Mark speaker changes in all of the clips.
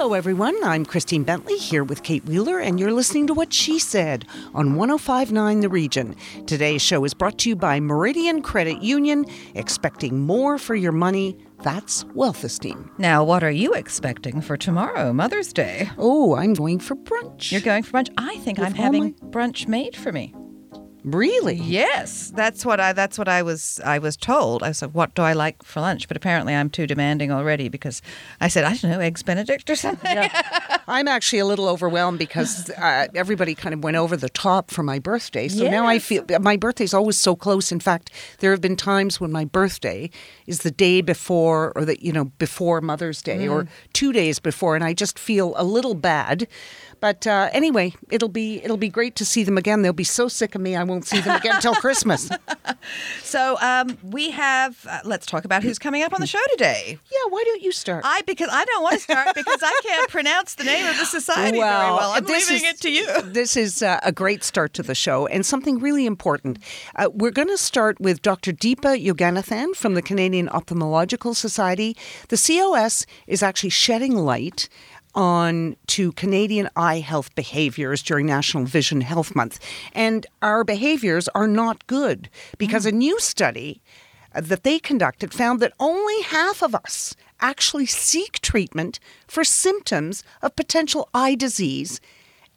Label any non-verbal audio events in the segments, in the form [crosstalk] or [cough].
Speaker 1: Hello, everyone. I'm Christine Bentley here with Kate Wheeler, and you're listening to What She Said on 1059 The Region. Today's show is brought to you by Meridian Credit Union. Expecting more for your money, that's wealth esteem.
Speaker 2: Now, what are you expecting for tomorrow, Mother's Day?
Speaker 1: Oh, I'm going for brunch.
Speaker 2: You're going for brunch? I think
Speaker 1: With
Speaker 2: I'm having
Speaker 1: my-
Speaker 2: brunch made for me.
Speaker 1: Really?
Speaker 2: Yes, that's what I that's what I was I was told. I said, "What do I like for lunch?" But apparently, I'm too demanding already because I said, "I don't know, eggs Benedict or something." [laughs]
Speaker 1: I'm actually a little overwhelmed because uh, everybody kind of went over the top for my birthday. So now I feel my birthday's always so close. In fact, there have been times when my birthday is the day before or the you know before Mother's Day or two days before, and I just feel a little bad. But uh, anyway, it'll be it'll be great to see them again. They'll be so sick of me, I won't see them again until Christmas. [laughs]
Speaker 2: So um, we have. Uh, let's talk about who's coming up on the show today.
Speaker 1: Yeah, why don't you start?
Speaker 2: I because I don't want to start because I can't pronounce the name of the society very well. I'm leaving
Speaker 1: is-
Speaker 2: it to you.
Speaker 1: This is uh, a great start to the show and something really important. Uh, we're going to start with Dr. Deepa Yoganathan from the Canadian Ophthalmological Society. The COS is actually shedding light on to Canadian eye health behaviors during National Vision Health Month. And our behaviors are not good because a new study that they conducted found that only half of us actually seek treatment for symptoms of potential eye disease.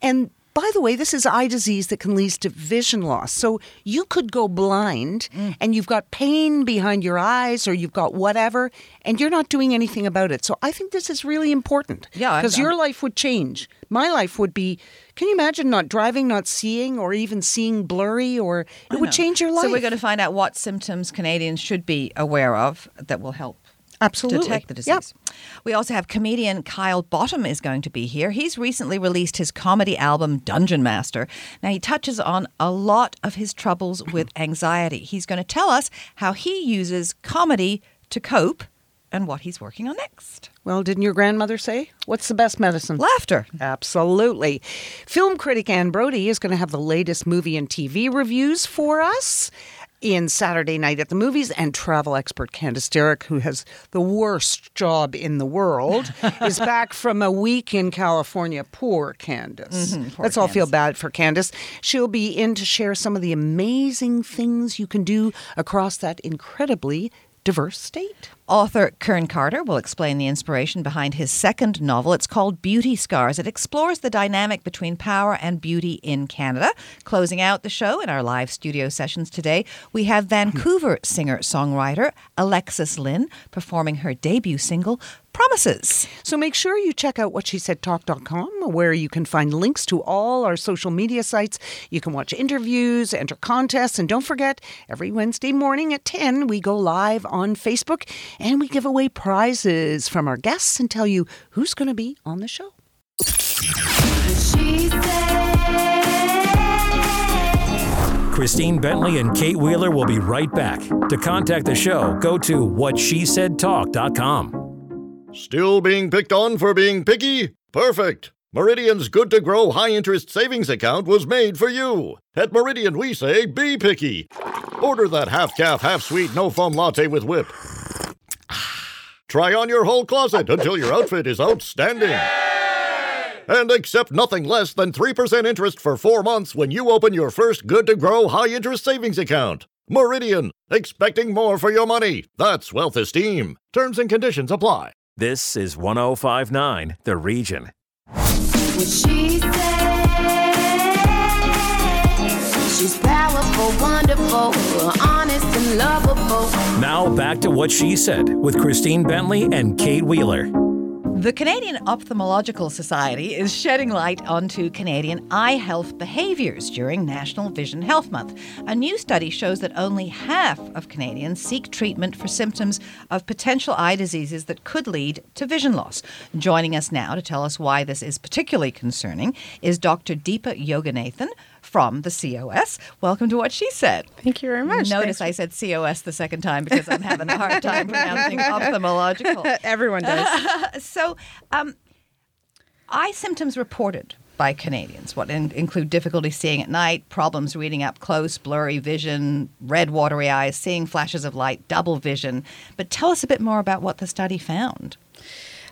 Speaker 1: And by the way, this is eye disease that can lead to vision loss. So you could go blind
Speaker 2: Mm.
Speaker 1: and you've got pain behind your eyes or you've got whatever, and you're not doing anything about it. So I think this is really important.
Speaker 2: Yeah,
Speaker 1: Because your life would change. My life would be can you imagine not driving, not seeing, or even seeing blurry, or it would change your life.
Speaker 2: So we're going to find out what symptoms Canadians should be aware of that will help
Speaker 1: Absolutely.
Speaker 2: detect the
Speaker 1: Yep.
Speaker 2: disease. We also have comedian Kyle Bottom is going to be here. He's recently released his comedy album Dungeon Master. Now he touches on a lot of his troubles with [clears throat] anxiety. He's going to tell us how he uses comedy to cope and what he's working on next.
Speaker 1: Well, didn't your grandmother say? What's the best medicine?
Speaker 2: Laughter.
Speaker 1: Absolutely. Film critic Anne Brodie is going to have the latest movie and TV reviews for us in Saturday Night at the Movies, and travel expert Candace Derickx, who has the worst job in the world, [laughs] is back from a week in California. Poor Candace. Let's mm-hmm, all feel bad for Candace. She'll be in to share some of the amazing things you can do across that incredibly diverse state.
Speaker 2: Author Kern Carter will explain the inspiration behind his second novel. It's called Beauty Scars. It explores the dynamic between power and beauty in Canada. Closing out the show in our live studio sessions today, we have Vancouver singer songwriter Alexis Lynn performing her debut single, Promises.
Speaker 1: So make sure you check out whatshesaidtalk.com where you can find links to all our social media sites. You can watch interviews, enter contests, and don't forget, every Wednesday morning at 10, we go live on Facebook and we give away prizes from our guests and tell you who's going to be on the show.
Speaker 3: Christine Bentley and Kate Wheeler will be right back. To contact the show, go to whatshesaidtalk.com.
Speaker 4: Still being picked on for being picky? Perfect! Meridian's good to grow high interest savings account was made for you. At Meridian, we say be picky. Order that half calf, half sweet, no foam latte with whip. Try on your whole closet until your outfit is outstanding. And accept nothing less than 3% interest for four months when you open your first good to grow high interest savings account. Meridian, expecting more for your money. That's wealth esteem. Terms and conditions apply.
Speaker 3: This is 1059 The Region.
Speaker 5: What she said. She's powerful, wonderful, honest and lovable.
Speaker 3: Now back to what she said with Christine Bentley and Kate Wheeler.
Speaker 2: The Canadian Ophthalmological Society is shedding light onto Canadian eye health behaviours during National Vision Health Month. A new study shows that only half of Canadians seek treatment for symptoms of potential eye diseases that could lead to vision loss. Joining us now to tell us why this is particularly concerning is Dr. Deepa Yoganathan from the COS. Welcome to what she said.
Speaker 6: Thank you very much.
Speaker 2: Notice
Speaker 6: Thanks
Speaker 2: I said COS the second time because I'm having a hard time [laughs] pronouncing ophthalmological. [laughs]
Speaker 6: Everyone does. [laughs]
Speaker 2: So, um, eye symptoms reported by Canadians, what in, include difficulty seeing at night, problems reading up close, blurry vision, red watery eyes, seeing flashes of light, double vision. But tell us a bit more about what the study found.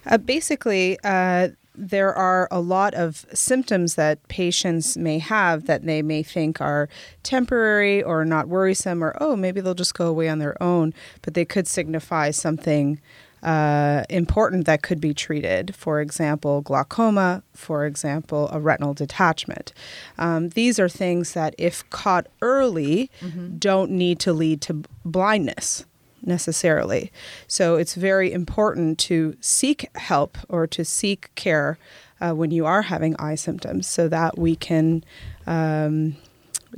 Speaker 6: Uh, basically, uh, there are a lot of symptoms that patients may have that they may think are temporary or not worrisome, or oh, maybe they'll just go away on their own, but they could signify something. Uh, important that could be treated. For example, glaucoma, for example, a retinal detachment. Um, these are things that, if caught early, don't need to lead to blindness necessarily. So it's very important to seek help or to seek care uh, when you are having eye symptoms so that we can um,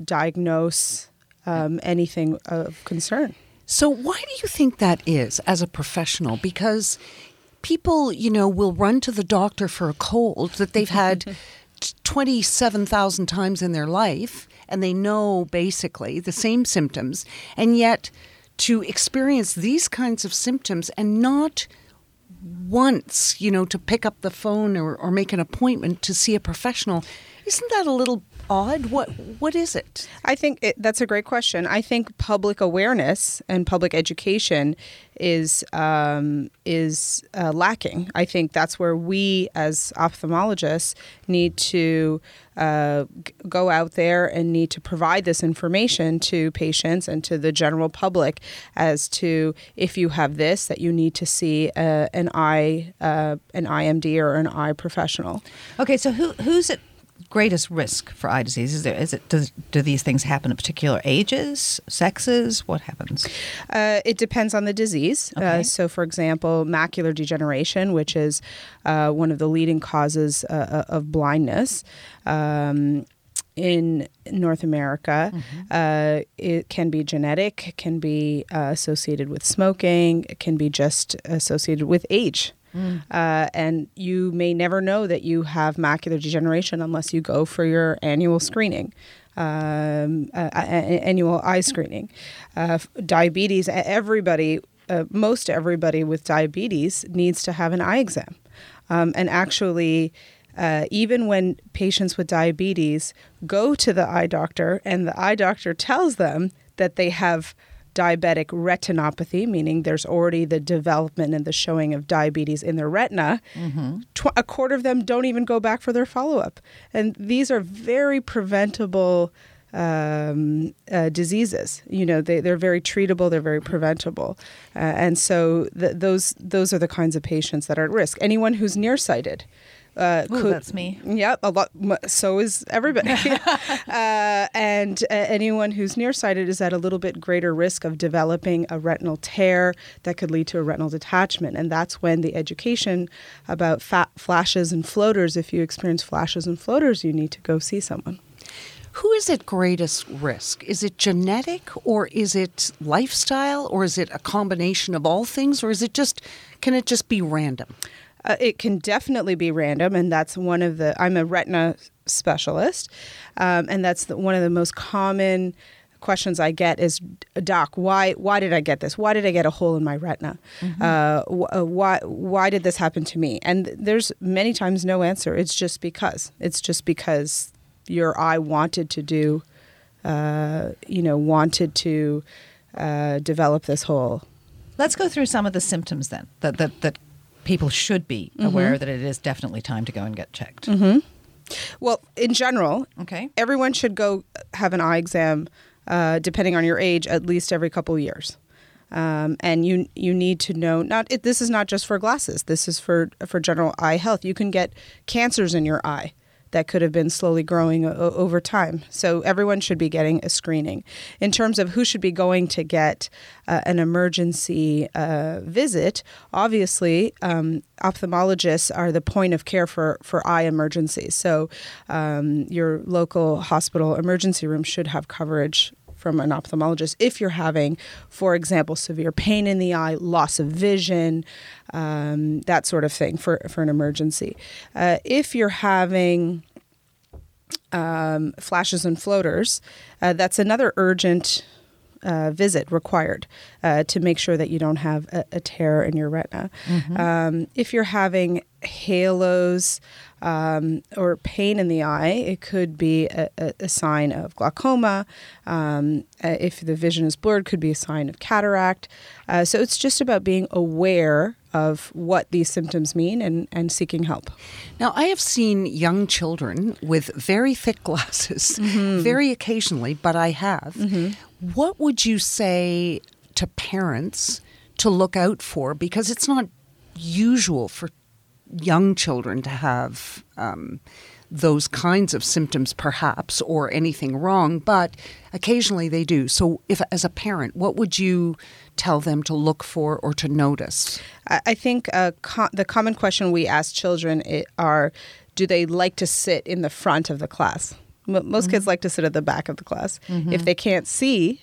Speaker 6: diagnose um, anything of concern.
Speaker 1: So, why do you think that is as a professional? Because people, you know, will run to the doctor for a cold that they've had [laughs] 27,000 times in their life and they know basically the same symptoms. And yet, to experience these kinds of symptoms and not once, you know, to pick up the phone or, or make an appointment to see a professional, isn't that a little odd? What What is it?
Speaker 6: I think it, that's a great question. I think public awareness and public education is um, is uh, lacking. I think that's where we, as ophthalmologists, need to uh, g- go out there and need to provide this information to patients and to the general public as to if you have this, that you need to see uh, an eye uh, an IMD or an eye professional.
Speaker 2: Okay, so who who's at greatest risk for eye disease? Is there is it does, do these things happen at particular ages, sexes? What happens?
Speaker 6: Uh, it depends on the disease.
Speaker 2: Okay.
Speaker 6: Uh, so, for example, macular degeneration, which is uh, one of the leading causes uh, of blindness. Um, in North America, uh, it can be genetic, it can be uh, associated with smoking, it can be just associated with age. Uh, and you may never know that you have macular degeneration unless you go for your annual screening, um, uh, annual eye screening. Uh, diabetes, everybody, uh, most everybody with diabetes needs to have an eye exam. Um, and actually, uh, even when patients with diabetes go to the eye doctor and the eye doctor tells them that they have diabetic retinopathy, meaning there's already the development and the showing of diabetes in their retina, tw- a quarter of them don't even go back for their follow up. And these are very preventable um, uh, diseases. You know, they, they're very treatable, they're very preventable. Uh, and so th- those, those are the kinds of patients that are at risk. Anyone who's nearsighted. Uh,
Speaker 2: Ooh, that's me.
Speaker 6: Yep, a lot. So is everybody, [laughs] [laughs] uh, and uh, anyone who's nearsighted is at a little bit greater risk of developing a retinal tear that could lead to a retinal detachment, and that's when the education about fa- flashes and floaters. If you experience flashes and floaters, you need to go see someone.
Speaker 1: Who is at greatest risk? Is it genetic or is it lifestyle or is it a combination of all things or is it just can it just be random?
Speaker 6: Uh, it can definitely be random, and that's one of the. I'm a retina specialist, um, and that's the, one of the most common questions I get is, "Doc, why why did I get this? Why did I get a hole in my retina? Uh, wh- uh, why why did this happen to me?" And there's many times no answer. It's just because. It's just because your eye wanted to do, uh, you know, wanted to uh, develop this hole.
Speaker 2: Let's go through some of the symptoms then that that, that people should be aware that it is definitely time to go and get checked.
Speaker 6: Well, in general,
Speaker 2: Okay.
Speaker 6: everyone should go have an eye exam, uh, depending on your age, at least every couple of years. Um, and you you need to know not it, this is not just for glasses. This is for for general eye health. You can get cancers in your eye that could have been slowly growing over time. So everyone should be getting a screening. In terms of who should be going to get uh, an emergency uh, visit, obviously um, ophthalmologists are the point of care for for eye emergencies. So um, your local hospital emergency room should have coverage from an ophthalmologist if you're having, for example, severe pain in the eye, loss of vision, um, that sort of thing for, for an emergency. Uh, if you're having um, flashes and floaters, uh, that's another urgent uh, visit required uh, to make sure that you don't have a, a tear in your retina. Um, if you're having halos um, or pain in the eye, it could be a, a, a sign of glaucoma. Um, uh, if the vision is blurred, could be a sign of cataract. Uh, so it's just about being aware of what these symptoms mean and, and seeking help.
Speaker 1: Now, I have seen young children with very thick glasses, [laughs] very occasionally, but I have. What would you say to parents to look out for? Because it's not usual for young children to have um, those kinds of symptoms, perhaps, or anything wrong, but occasionally they do. So, if as a parent, what would you tell them to look for or to notice?
Speaker 6: I I think uh, co- the common question we ask children are do they like to sit in the front of the class? M- most kids like to sit at the back of the class. If they can't see,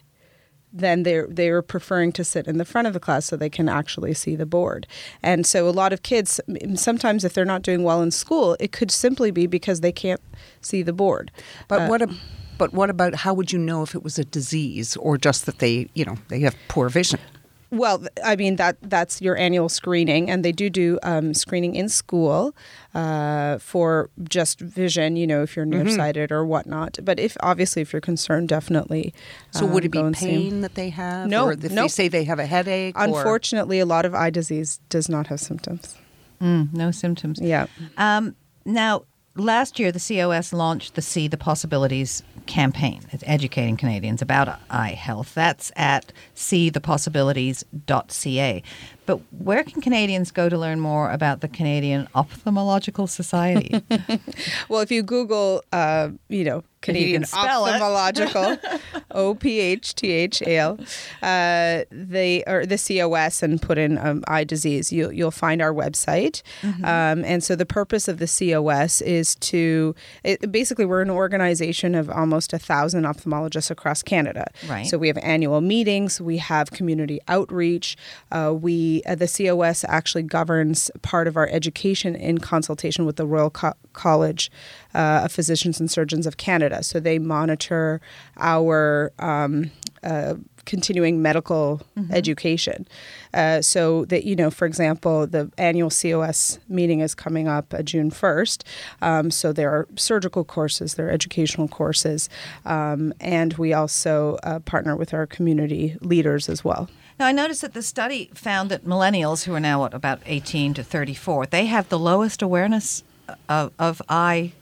Speaker 6: then they're they're preferring to sit in the front of the class so they can actually see the board. And so a lot of kids sometimes if they're not doing well in school, it could simply be because they can't see the board.
Speaker 1: But uh, what? A, but what about how would you know if it was a disease or just that they, you know, they have poor vision?
Speaker 6: Well, I mean that that's your annual screening, and they do do um, screening in school uh, for just vision. You know, if you're
Speaker 1: Mm-hmm.
Speaker 6: nearsighted or whatnot. But if obviously if you're concerned, definitely.
Speaker 1: So
Speaker 6: um,
Speaker 1: would it be
Speaker 6: go and
Speaker 1: pain that they have?
Speaker 6: No,
Speaker 1: or if they say they have a headache? or-
Speaker 6: Unfortunately, a lot of eye disease does not have symptoms.
Speaker 2: Mm, no symptoms.
Speaker 6: Yeah.
Speaker 2: Um, now, last year, the COS launched the See the Possibilities campaign. It's educating Canadians about eye health. That's at seethepossibilities.ca. But where can Canadians go to learn more about the Canadian Ophthalmological Society? [laughs]
Speaker 6: Well, if you Google, uh, you know, Canadian
Speaker 2: it.
Speaker 6: Ophthalmological, [laughs] O P H T H A L, uh, they or the COS and put in um, eye disease, you, you'll find our website.
Speaker 2: Mm-hmm.
Speaker 6: Um, and so the purpose of the COS is to it, basically we're an organization of almost a thousand ophthalmologists across Canada.
Speaker 2: Right.
Speaker 6: So we have annual meetings, we have community outreach. Uh, we uh, the COS actually governs part of our education in consultation with the Royal Co- College uh, of Physicians and Surgeons of Canada. So they monitor our um, uh, continuing medical education. Uh, so that you know, for example, the annual COS meeting is coming up uh, June first. Um, so there are surgical courses, there are educational courses, um, and we also uh, partner with our community leaders as well.
Speaker 2: Now, I noticed that the study found that millennials, who are now what, about 18 to 34, they have the lowest awareness of, of eye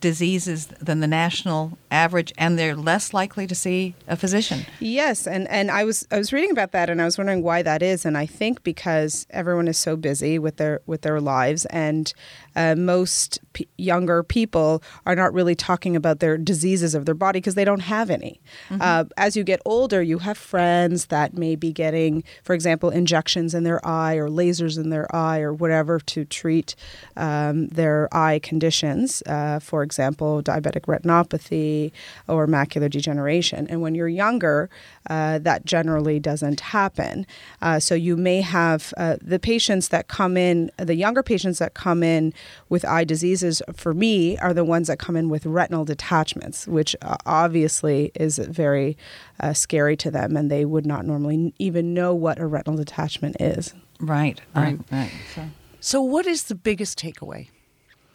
Speaker 2: diseases than the national average, and they're less likely to see a physician.
Speaker 6: Yes, and, and I was I was reading about that, and I was wondering why that is, and I think because everyone is so busy with their with their lives, and uh, most p- younger people are not really talking about their diseases of their body because they don't have any. Uh, as you get older, you have friends that may be getting, for example, injections in their eye or lasers in their eye or whatever to treat um, their eye conditions. Uh, for example, diabetic retinopathy or macular degeneration. And when you're younger, uh, that generally doesn't happen. Uh, so you may have uh, the patients that come in, the younger patients that come in with eye diseases, for me, are the ones that come in with retinal detachments, which uh, obviously is very uh, scary to them, and they would not normally even know what a retinal detachment is.
Speaker 2: Right,
Speaker 1: Right.
Speaker 2: right. So,
Speaker 1: So, what is the biggest takeaway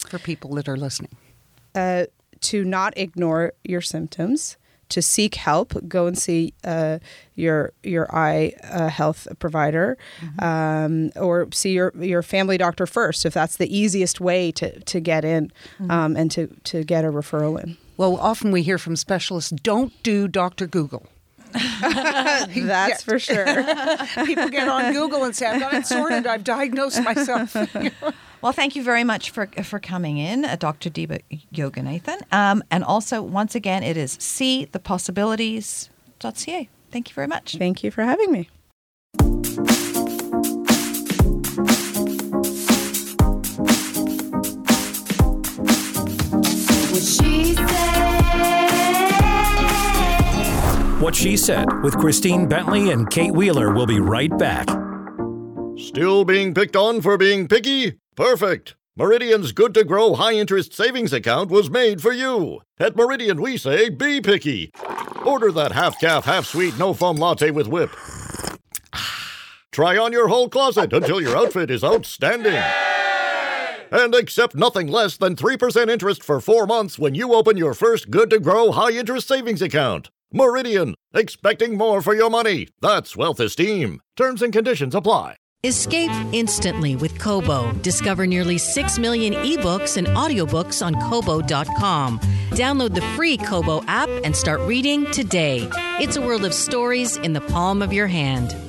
Speaker 1: for people that are listening?
Speaker 6: uh, to not ignore your symptoms, to seek help, go and see uh, your your eye uh, health provider, um, or see your your family doctor first if that's the easiest way to to get in um, and to to get a referral in.
Speaker 1: Well, often we hear from specialists don't do Dr. Google. [laughs]
Speaker 6: That's for sure. [laughs]
Speaker 1: People get on Google and say, I've got it sorted, I've diagnosed myself. [laughs]
Speaker 2: well, thank you very much for for coming in, uh, Dr. Deepa Yoganathan. Um, and also, once again, it is seethepossibilities.ca. Thank you very much.
Speaker 6: Thank you for having me.
Speaker 5: What she said.
Speaker 3: What She Said with Christine Bentley and Kate Wheeler will be right back.
Speaker 4: Still being picked on for being picky? Perfect. Meridian's good to grow high interest savings account was made for you. At Meridian, we say be picky. Order that half calf, half sweet, no foam latte with whip. [sighs] Try on your whole closet until your outfit is outstanding. And accept nothing less than 3% interest for four months when you open your first good to grow high interest savings account. Meridian, expecting more for your money. That's wealth esteem. Terms and conditions apply.
Speaker 7: Escape instantly with Kobo. Discover nearly 6 million ebooks and audiobooks on Kobo.com. Download the free Kobo app and start reading today. It's a world of stories in the palm of your hand.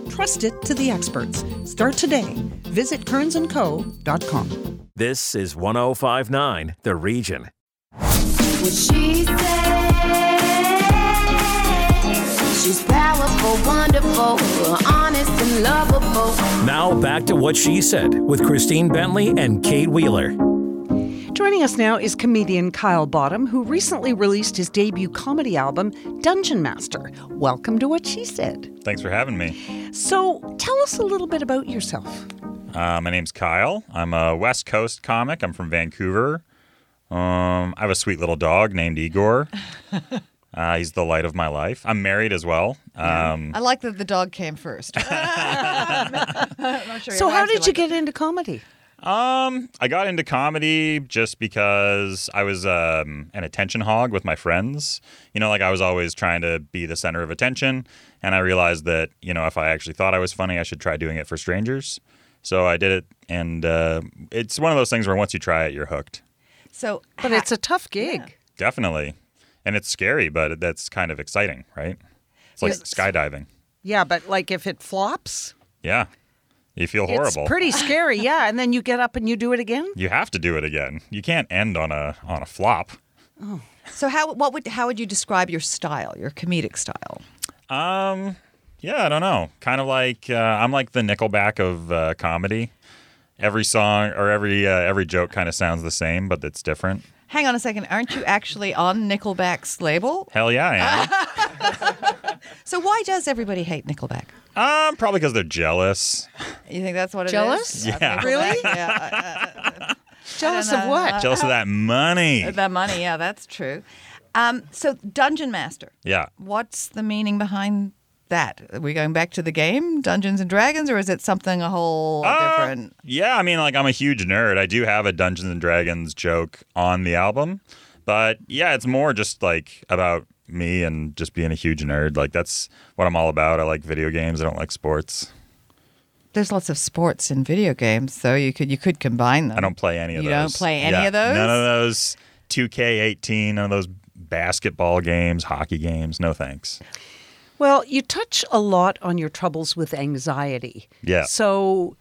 Speaker 1: Trust it to the experts. Start today. Visit kearnsandco.com.
Speaker 3: This is 1059 The Region.
Speaker 5: What she said. She's powerful, wonderful, honest, and lovable.
Speaker 3: Now back to what she said with Christine Bentley and Kate Wheeler.
Speaker 1: Joining us now is comedian Kyle Bottom, who recently released his debut comedy album, Dungeon Master. Welcome to What She Said.
Speaker 8: Thanks for having me.
Speaker 1: So, tell us a little bit about yourself.
Speaker 8: Uh, my name's Kyle. I'm a West Coast comic. I'm from Vancouver. Um, I have a sweet little dog named Igor. [laughs] Uh, he's the light of my life. I'm married as well. Um,
Speaker 2: I like that the dog came first. [laughs] [laughs] I'm not sure
Speaker 1: So, how did you
Speaker 2: like
Speaker 1: get into comedy?
Speaker 8: Um, I got into comedy just because I was um, an attention hog with my friends. You know, like I was always trying to be the center of attention, and I realized that you know if I actually thought I was funny, I should try doing it for strangers. So I did it, and uh, it's one of those things where once you try it, you're hooked.
Speaker 2: So,
Speaker 1: But
Speaker 2: ha-
Speaker 1: it's a tough gig.
Speaker 8: Definitely, and it's scary, but that's kind of exciting, right? It's like
Speaker 1: Yes.
Speaker 8: skydiving.
Speaker 1: Yeah, but like if it flops,
Speaker 8: Yeah, you feel horrible.
Speaker 1: it's pretty scary. [laughs] Yeah, and then you get up and you do it again.
Speaker 8: you have to do it again. You can't end on a on a flop.
Speaker 2: so how what would how would you describe your style, your comedic style?
Speaker 8: Um, yeah, I don't know. Kind of like uh, I'm like the Nickelback of uh, comedy. Every song or every uh, every joke kind of sounds the same, but it's different.
Speaker 2: Hang on a second, aren't you actually on Nickelback's label?
Speaker 8: Hell yeah, I am. [laughs]
Speaker 2: So why does everybody hate Nickelback?
Speaker 8: um, probably because they're jealous.
Speaker 2: You think that's what it is?
Speaker 1: Jealous?
Speaker 2: Of
Speaker 8: Yeah.
Speaker 2: Nickelback?
Speaker 1: Really?
Speaker 2: Yeah, uh,
Speaker 1: Jealous of what?
Speaker 8: Jealous of that money.
Speaker 2: uh, that money. Yeah, that's true. Um, so Dungeon Master.
Speaker 8: Yeah.
Speaker 2: What's the meaning behind that? Are we going back to the game, Dungeons and Dragons, or is it something a whole
Speaker 8: Uh,
Speaker 2: different?
Speaker 8: Yeah, I mean, like I'm a huge nerd. I do have a Dungeons and Dragons joke on the album, but yeah, it's more just like about me and just being a huge nerd. Like that's what I'm all about. I like video games. I don't like sports.
Speaker 2: There's lots of sports in video games, so you could you could combine them.
Speaker 8: I don't play any of
Speaker 2: You
Speaker 8: those.
Speaker 2: You don't play any
Speaker 8: Yeah,
Speaker 2: of those?
Speaker 8: None of those 2K18, none of those basketball games, hockey games. No thanks.
Speaker 1: Well, you touch a lot on your troubles with anxiety.
Speaker 8: Yeah.
Speaker 1: So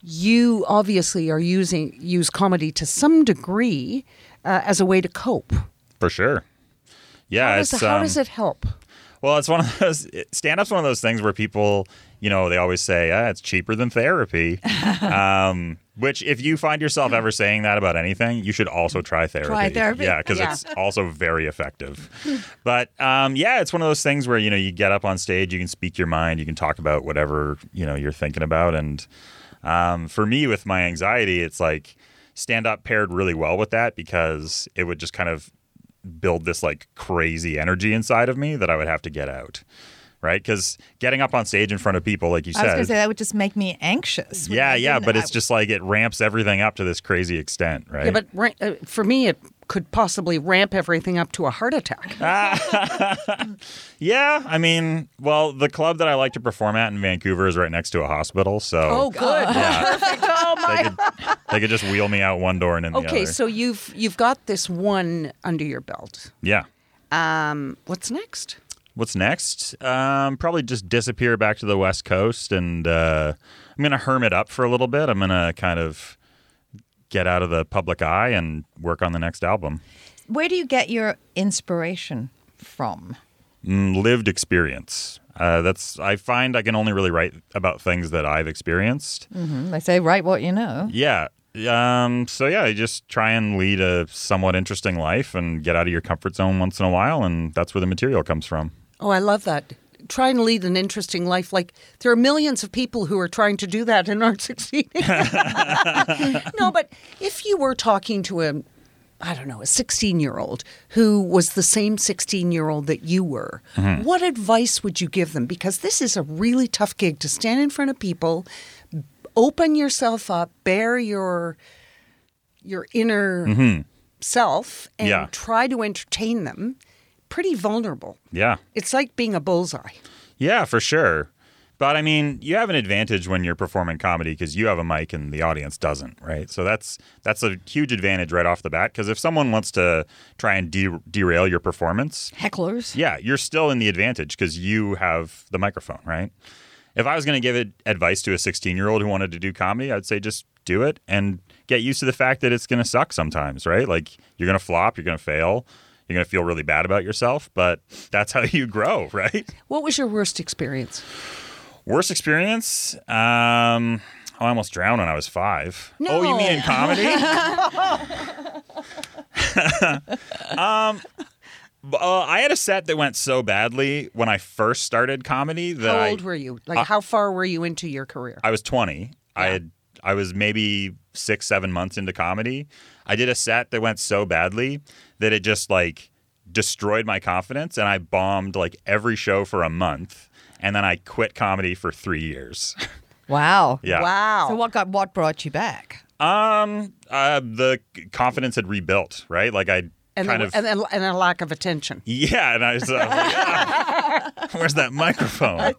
Speaker 1: you obviously are using use comedy to some degree uh, as a way to cope.
Speaker 8: For sure. Yeah,
Speaker 1: How does, how
Speaker 8: um,
Speaker 1: does it help?
Speaker 8: Well, it's one of those stand up's one of those things where people, you know, they always say, ah, it's cheaper than therapy. [laughs] um, which, if you find yourself ever saying that about anything, you should also try therapy.
Speaker 2: Try therapy.
Speaker 8: Yeah, because
Speaker 1: Yeah.
Speaker 8: it's also very effective. [laughs] but um, yeah, it's one of those things where, you know, you get up on stage, you can speak your mind, you can talk about whatever, you know, you're thinking about. And um, for me, with my anxiety, it's like stand up paired really well with that because it would just kind of build this like crazy energy inside of me that I would have to get out. Right? Because getting up on stage in front of people, like you said,
Speaker 2: I was going to say that would just make me anxious.
Speaker 8: yeah, yeah, but it's
Speaker 2: I-
Speaker 8: just like it ramps everything up to this crazy extent, right?
Speaker 1: Yeah, but uh, for me, it could possibly ramp everything up to a heart attack. [laughs]
Speaker 8: yeah, I mean, well, the club that I like to perform at in Vancouver is right next to a hospital, so
Speaker 1: oh, good. [laughs]
Speaker 8: yeah,
Speaker 1: oh
Speaker 8: they
Speaker 1: my.
Speaker 8: could they could just wheel me out one door and in the other.
Speaker 1: Okay, so you've you've got this one under your belt.
Speaker 8: yeah.
Speaker 1: Um, what's next?
Speaker 8: What's next? Um, probably just disappear back to the West Coast, and uh, I'm gonna hermit up for a little bit. I'm gonna kind of get out of the public eye and work on the next album.
Speaker 2: Where do you get your inspiration from?
Speaker 8: Mm, lived experience. Uh, that's I find I can only really write about things that I've experienced.
Speaker 2: Mm, They say write what you know.
Speaker 8: Yeah. Um, so yeah, you just try and lead a somewhat interesting life and get out of your comfort zone once in a while, and that's where the material comes from.
Speaker 1: Oh, I love that. Try and lead an interesting life. Like there are millions of people who are trying to do that and aren't [laughs] succeeding. [laughs] no, but if you were talking to a, I don't know, a 16 year old who was the same 16 year old that you were, mm-hmm. what advice would you give them? Because this is a really tough gig to stand in front of people, open yourself up, bear your your inner mm-hmm. self, and
Speaker 8: Yeah.
Speaker 1: try to entertain them. Pretty vulnerable.
Speaker 8: Yeah.
Speaker 1: It's like being a bullseye.
Speaker 8: Yeah, for sure. But I mean, you have an advantage when you're performing comedy because you have a mic and the audience doesn't, right? So that's that's a huge advantage right off the bat. Because if someone wants to try and de- derail your performance,
Speaker 2: Hecklers.
Speaker 8: yeah, you're still in the advantage because you have the microphone, right? If I was going to give it advice to a 16 year old who wanted to do comedy, I'd say just do it and get used to the fact that it's going to suck sometimes, right? Like you're going to flop, you're going to fail, you're going to feel really bad about yourself, but that's how [laughs] you grow, right?
Speaker 1: What was your worst experience?
Speaker 8: Worst experience? Um, I almost drowned when I was five.
Speaker 1: No.
Speaker 8: Oh, you mean in comedy? [laughs] [laughs] um, uh, I had a set that went so badly when I first started comedy that
Speaker 1: How
Speaker 8: I,
Speaker 1: old were you? Like, how far were you into your career?
Speaker 8: I was 20. I had I was maybe six, seven months into comedy. I did a set that went so badly that it just like destroyed my confidence, and I bombed like every show for a month, and then I quit comedy for three years. [laughs]
Speaker 2: Wow.
Speaker 8: yeah.
Speaker 1: Wow.
Speaker 2: So what got what brought you back?
Speaker 8: Um, uh, the confidence had rebuilt, right? Like I
Speaker 1: and,
Speaker 8: kind
Speaker 1: the-
Speaker 8: of,
Speaker 1: and, then- and a lack of attention.
Speaker 8: yeah. And I was, uh, like, "Ah, where's that microphone?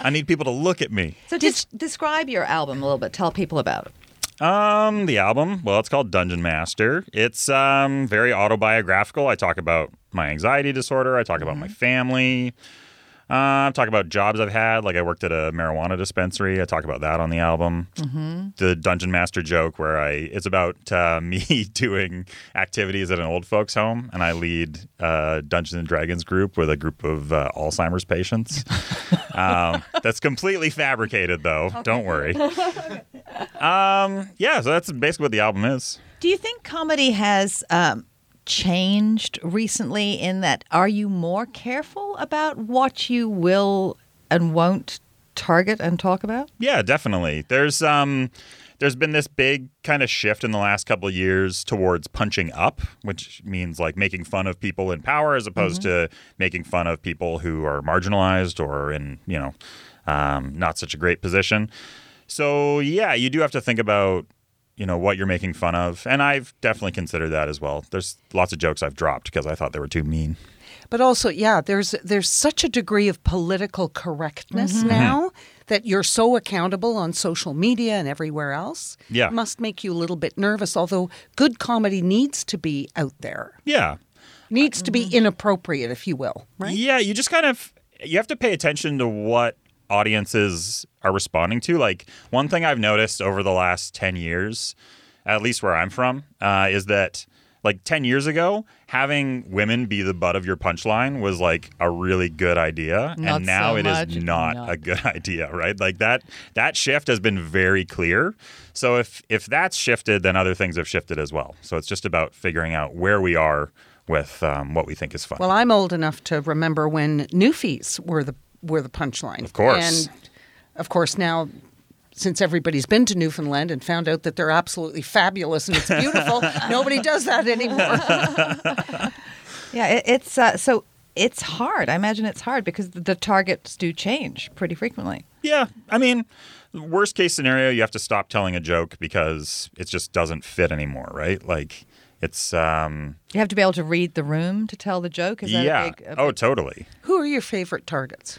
Speaker 8: I need people to look at me.
Speaker 2: So just describe your album a little bit. Tell people about it.
Speaker 8: Um, the album, well, it's called Dungeon Master. It's um very autobiographical. I talk about my anxiety disorder. I talk about my family. Uh, I talk about jobs I've had. Like I worked at a marijuana dispensary. I talk about that on the album. The Dungeon Master joke, where I it's about uh, [laughs] me doing activities at an old folks' home, and I lead uh, Dungeons and Dragons group with a group of uh, Alzheimer's patients. [laughs] um, that's completely fabricated, though. Don't worry. [laughs] Um, yeah, so that's basically what the album is.
Speaker 2: Do you think comedy has um, changed recently in that are you more careful about what you will and won't target and talk about?
Speaker 8: Yeah, definitely. There's um there's been this big kind of shift in the last couple of years towards punching up, which means like making fun of people in power as opposed to making fun of people who are marginalized or in, you know, um, not such a great position. So, yeah, you do have to think about you know what you're making fun of and i've definitely considered that as well there's lots of jokes i've dropped because i thought they were too mean
Speaker 1: But also, yeah, there's there's such a degree of political correctness mm-hmm. now that you're so accountable on social media and everywhere else.
Speaker 8: Yeah.
Speaker 1: must make you a little bit nervous. Although good comedy needs to be out there,
Speaker 8: yeah
Speaker 1: needs to be mm-hmm. inappropriate, if you will. Right?
Speaker 8: Yeah, you just kind of you have to pay attention to what audiences are responding to. Like one thing I've noticed over the last ten years, at least where I'm from, uh, is that like ten years ago, having women be the butt of your punchline was like a really good idea,
Speaker 2: Not
Speaker 8: and now
Speaker 2: so
Speaker 8: it is
Speaker 2: much.
Speaker 8: not,
Speaker 2: Not.
Speaker 8: a good [laughs] idea, right? Like that that shift has been very clear. So if if that's shifted, then other things have shifted as well. So it's just about figuring out where we are with um, what we think is fun.
Speaker 1: Well, I'm old enough to remember when newfies were the were the punchline.
Speaker 8: Of course.
Speaker 1: And of course now since everybody's been to Newfoundland and found out that they're absolutely fabulous and it's beautiful, [laughs] nobody does that anymore. [laughs]
Speaker 2: Yeah, it, it's uh, so it's hard. I imagine it's hard because the, the targets do change pretty frequently.
Speaker 8: Yeah, I mean, worst case scenario, you have to stop telling a joke because it just doesn't fit anymore, right? Like it's um
Speaker 2: You have to be able to read the room to tell the joke. Is that
Speaker 8: yeah.
Speaker 2: a big? a
Speaker 8: oh, totally.
Speaker 1: Who are your favorite targets?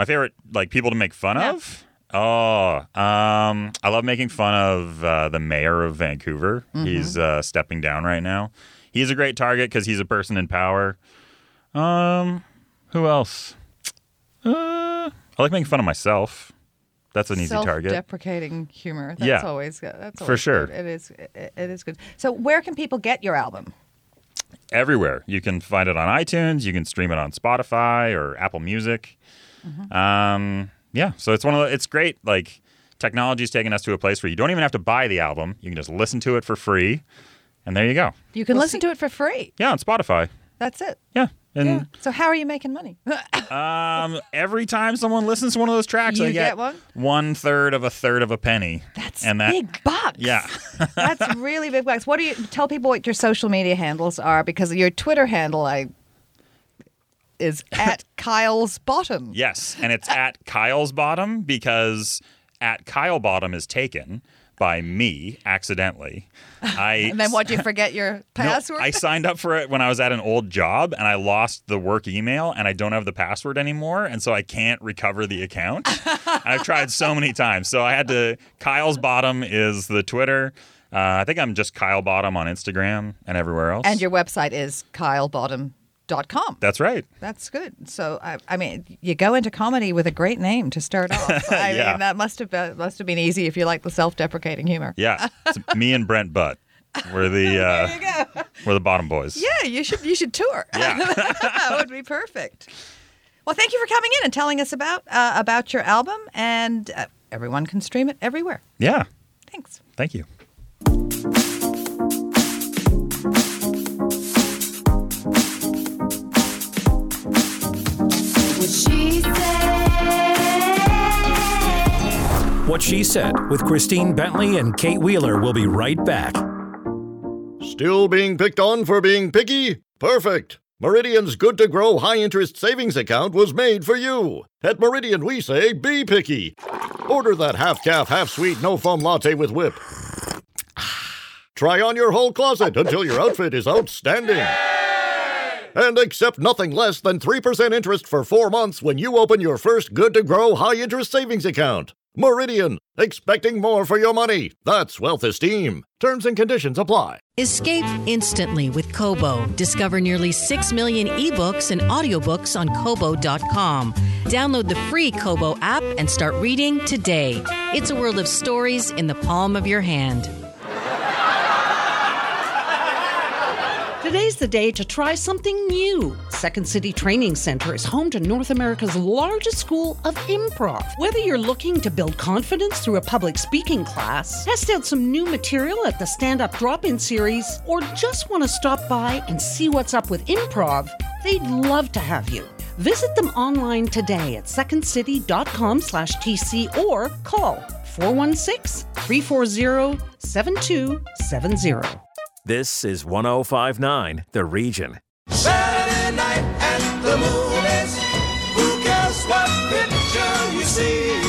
Speaker 8: My favorite like people to make fun
Speaker 2: Yeah.
Speaker 8: of. Oh, um, I love making fun of uh, the mayor of Vancouver.
Speaker 2: Mm-hmm.
Speaker 8: He's uh, stepping down right now. He's a great target because he's a person in power. Um, who else? Uh, I like making fun of myself. That's an easy target.
Speaker 2: Self-deprecating humor. That's
Speaker 8: Yeah.
Speaker 2: always good. That's
Speaker 8: For sure.
Speaker 2: good. It is. It, it is good. So, where can people get your album?
Speaker 8: everywhere. You can find it on iTunes. You can stream it on Spotify or Apple Music. Um, yeah, so it's one of the, it's great. Like technology's taken us to a place where you don't even have to buy the album. You can just listen to it for free, and there you go.
Speaker 2: You can listen to it for free.
Speaker 8: Yeah, on Spotify.
Speaker 2: That's it.
Speaker 8: Yeah, and
Speaker 2: So how are you making money? [laughs]
Speaker 8: um, every time someone listens to one of those tracks,
Speaker 2: You
Speaker 8: I
Speaker 2: get one?
Speaker 8: one third of a third of a penny.
Speaker 2: That's
Speaker 8: and that,
Speaker 2: big bucks.
Speaker 8: Yeah, [laughs]
Speaker 2: That's really big bucks. What do you tell people what your social media handles are? Because your Twitter handle, I is at [laughs] Kyle's Bottom.
Speaker 8: yes, and it's at Kyle's Bottom because at Kyle Bottom is taken by me accidentally. I [laughs]
Speaker 2: And then what? Do you [laughs] forget your
Speaker 8: No,
Speaker 2: password?
Speaker 8: I signed up for it when I was at an old job and I lost the work email and I don't have the password anymore. And so I can't recover the account. I've tried so many times. So I had to, Kyle's Bottom is the Twitter. Uh, I think I'm just Kyle Bottom on Instagram and everywhere else.
Speaker 2: and your website is kylebottom.com.
Speaker 8: That's right.
Speaker 2: That's good. So I, I mean, you go into comedy with a great name to start off. [laughs] I
Speaker 8: Yeah.
Speaker 2: mean, that must have been, must have been easy if you like the self-deprecating humor.
Speaker 8: Yeah. It's me and Brent Butt. We're the [laughs] uh, we're the bottom boys.
Speaker 2: Yeah, you should you should tour.
Speaker 8: Yeah. [laughs]
Speaker 2: that would be perfect. Well, thank you for coming in and telling us about uh, about your album, and uh, everyone can stream it everywhere.
Speaker 8: Yeah.
Speaker 2: Thanks.
Speaker 8: Thank you.
Speaker 5: She said.
Speaker 3: What She Said with Christine Bentley and Kate Wheeler will be right back.
Speaker 4: Still being picked on for being picky? Perfect! Meridian's good to grow high interest savings account was made for you. At Meridian, we say be picky. Order that half calf, half sweet, no foam latte with whip. [sighs] Try on your whole closet until your outfit is outstanding. And accept nothing less than 3% interest for four months when you open your first good to grow high interest savings account. Meridian, expecting more for your money. That's wealth esteem. Terms and conditions apply.
Speaker 7: Escape instantly with Kobo. Discover nearly 6 million ebooks and audiobooks on Kobo.com. Download the free Kobo app and start reading today. It's a world of stories in the palm of your hand.
Speaker 1: Today's the day to try something new. Second City Training Center is home to North America's largest school of improv. Whether you're looking to build confidence through a public speaking class, test out some new material at the Stand Up Drop In series, or just want to stop by and see what's up with improv, they'd love to have you. Visit them online today at secondcity.com slash TC or call 416 340 7270.
Speaker 3: This is 1059 The Region.
Speaker 9: Saturday night at the movies. Who cares what picture you see?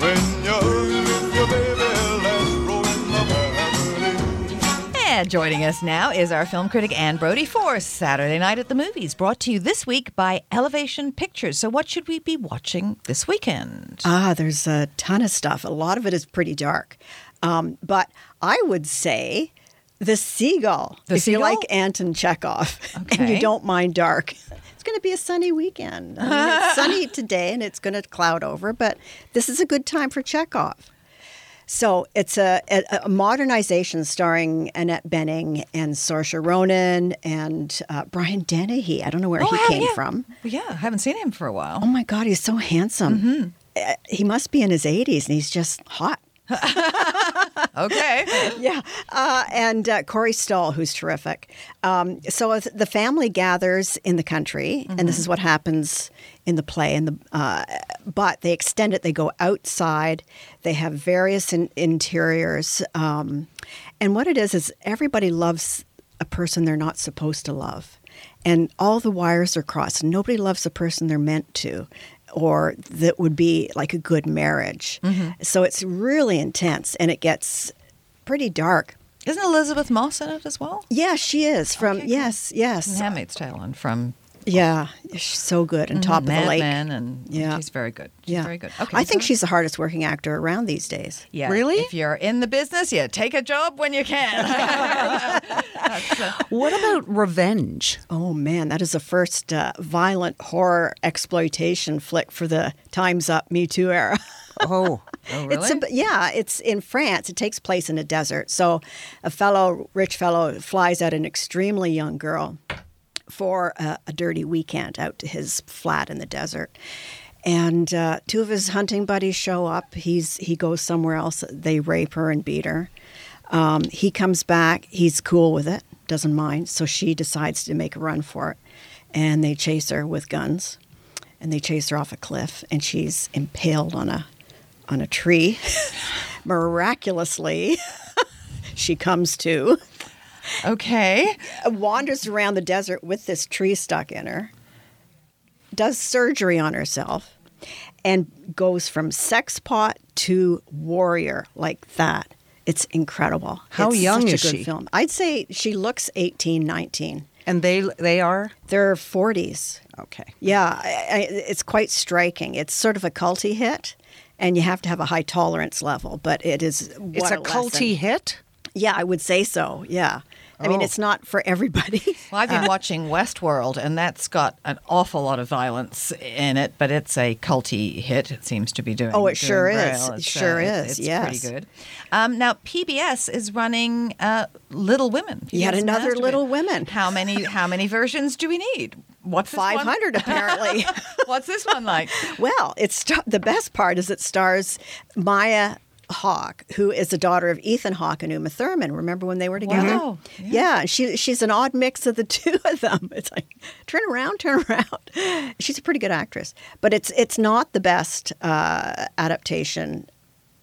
Speaker 9: When you're your baby, let's roll in the family.
Speaker 2: And joining us now is our film critic Anne Brodie for Saturday Night at the Movies, brought to you this week by Elevation Pictures. So, what should we be watching this weekend?
Speaker 10: Ah, there's a ton of stuff. A lot of it is pretty dark. Um, but I would say The Seagull.
Speaker 2: The
Speaker 10: if
Speaker 2: Seagull?
Speaker 10: you like Anton Chekhov [laughs] and you don't mind dark. It's going to be a sunny weekend. I mean, it's [laughs] sunny today and it's going to cloud over, but this is a good time for Chekhov. So it's a, a, a modernization starring Annette Bening and Saoirse Ronan and uh, Brian Dennehy. I don't know where
Speaker 2: Oh,
Speaker 10: he
Speaker 2: yeah,
Speaker 10: came
Speaker 2: yeah.
Speaker 10: from.
Speaker 2: Yeah, I haven't seen him for a while.
Speaker 10: Oh my God, he's so handsome. Uh, he must be in his 80s and he's just hot.
Speaker 2: Okay. [laughs]
Speaker 10: yeah, uh, and uh, Corey Stoll, who's terrific. Um, so the family gathers in the country, and this is what happens in the play. And the uh, but they extend it. They go outside. They have various in- interiors, um, and what it is is everybody loves a person they're not supposed to love, and all the wires are crossed. Nobody loves the person they're meant to. Or that would be like a good marriage. Mm-hmm. So it's really intense and it gets pretty dark.
Speaker 2: Isn't Elisabeth Moss in it as well?
Speaker 10: Yeah, she is from
Speaker 2: Okay,
Speaker 10: yes, yes.
Speaker 2: Handmaid's Tale and from
Speaker 10: Yeah, she's so good and top of the
Speaker 2: Mad
Speaker 10: lake.
Speaker 2: Men, and
Speaker 10: Yeah.
Speaker 2: she's very good. She's
Speaker 10: yeah,
Speaker 2: very good. Okay,
Speaker 10: I think
Speaker 2: so-
Speaker 10: she's the hardest working actor around these days.
Speaker 2: Yeah.
Speaker 1: Really?
Speaker 2: If you're in the business, yeah, take a job when you can. [laughs]
Speaker 1: What about revenge?
Speaker 10: Oh man, that is the first uh, violent horror exploitation flick for the Times Up Me Too era.
Speaker 1: Oh,
Speaker 2: oh, [laughs]
Speaker 10: It's a, yeah, it's in France. It takes place in a desert. So, a fellow, rich fellow, flies out an extremely young girl for a, a dirty weekend out to his flat in the desert. And uh, two of his hunting buddies show up. He's he goes somewhere else. They rape her and beat her. Um, he comes back. He's cool with it. Doesn't mind. So she decides to make a run for it, and they chase her with guns, and they chase her off a cliff, and she's impaled on a on a tree. [laughs] Miraculously, [laughs] she comes to,
Speaker 2: okay.
Speaker 10: wanders around the desert with this tree stuck in her, does surgery on herself, and goes from sex pot to warrior like that. It's incredible.
Speaker 1: How
Speaker 10: It's
Speaker 1: young is
Speaker 10: a
Speaker 1: she?
Speaker 10: Film. I'd say she looks 18, 19.
Speaker 1: and they they are
Speaker 10: They're 40s.
Speaker 1: okay.
Speaker 10: Yeah, I, I, it's quite striking. It's sort of a culty hit, and you have to have a high tolerance level. But it is
Speaker 1: It's
Speaker 10: what
Speaker 1: a culty
Speaker 10: lesson.
Speaker 1: hit.
Speaker 10: Yeah, I would say so. Yeah, I mean
Speaker 1: Oh.
Speaker 10: it's not for everybody. [laughs]
Speaker 2: Well, I've been watching Westworld, and that's got an awful lot of violence in it, but it's a culty hit. It seems to be doing.
Speaker 10: Oh, it
Speaker 2: doing
Speaker 10: sure is. It
Speaker 2: It's,
Speaker 10: sure
Speaker 2: it's-
Speaker 10: is,
Speaker 2: It's
Speaker 10: yes.
Speaker 2: pretty good. Um, now PBS is running uh, Little Women.
Speaker 10: Yet
Speaker 2: PBS
Speaker 10: another
Speaker 2: Masterpiece.
Speaker 10: Little Women.
Speaker 2: How many? How many versions do we need? What's this one?
Speaker 10: Five hundred [laughs] apparently.
Speaker 2: What's this one like?
Speaker 10: well, it's st- the best part is it stars Maya Hawke, who is the daughter of Ethan Hawke and Uma Thurman. Remember when they were together?
Speaker 2: Wow.
Speaker 10: Yeah, she she's an odd mix of the [laughs] two of them. It's like turn around, turn around. She's a pretty good actress, but it's it's not the best uh, adaptation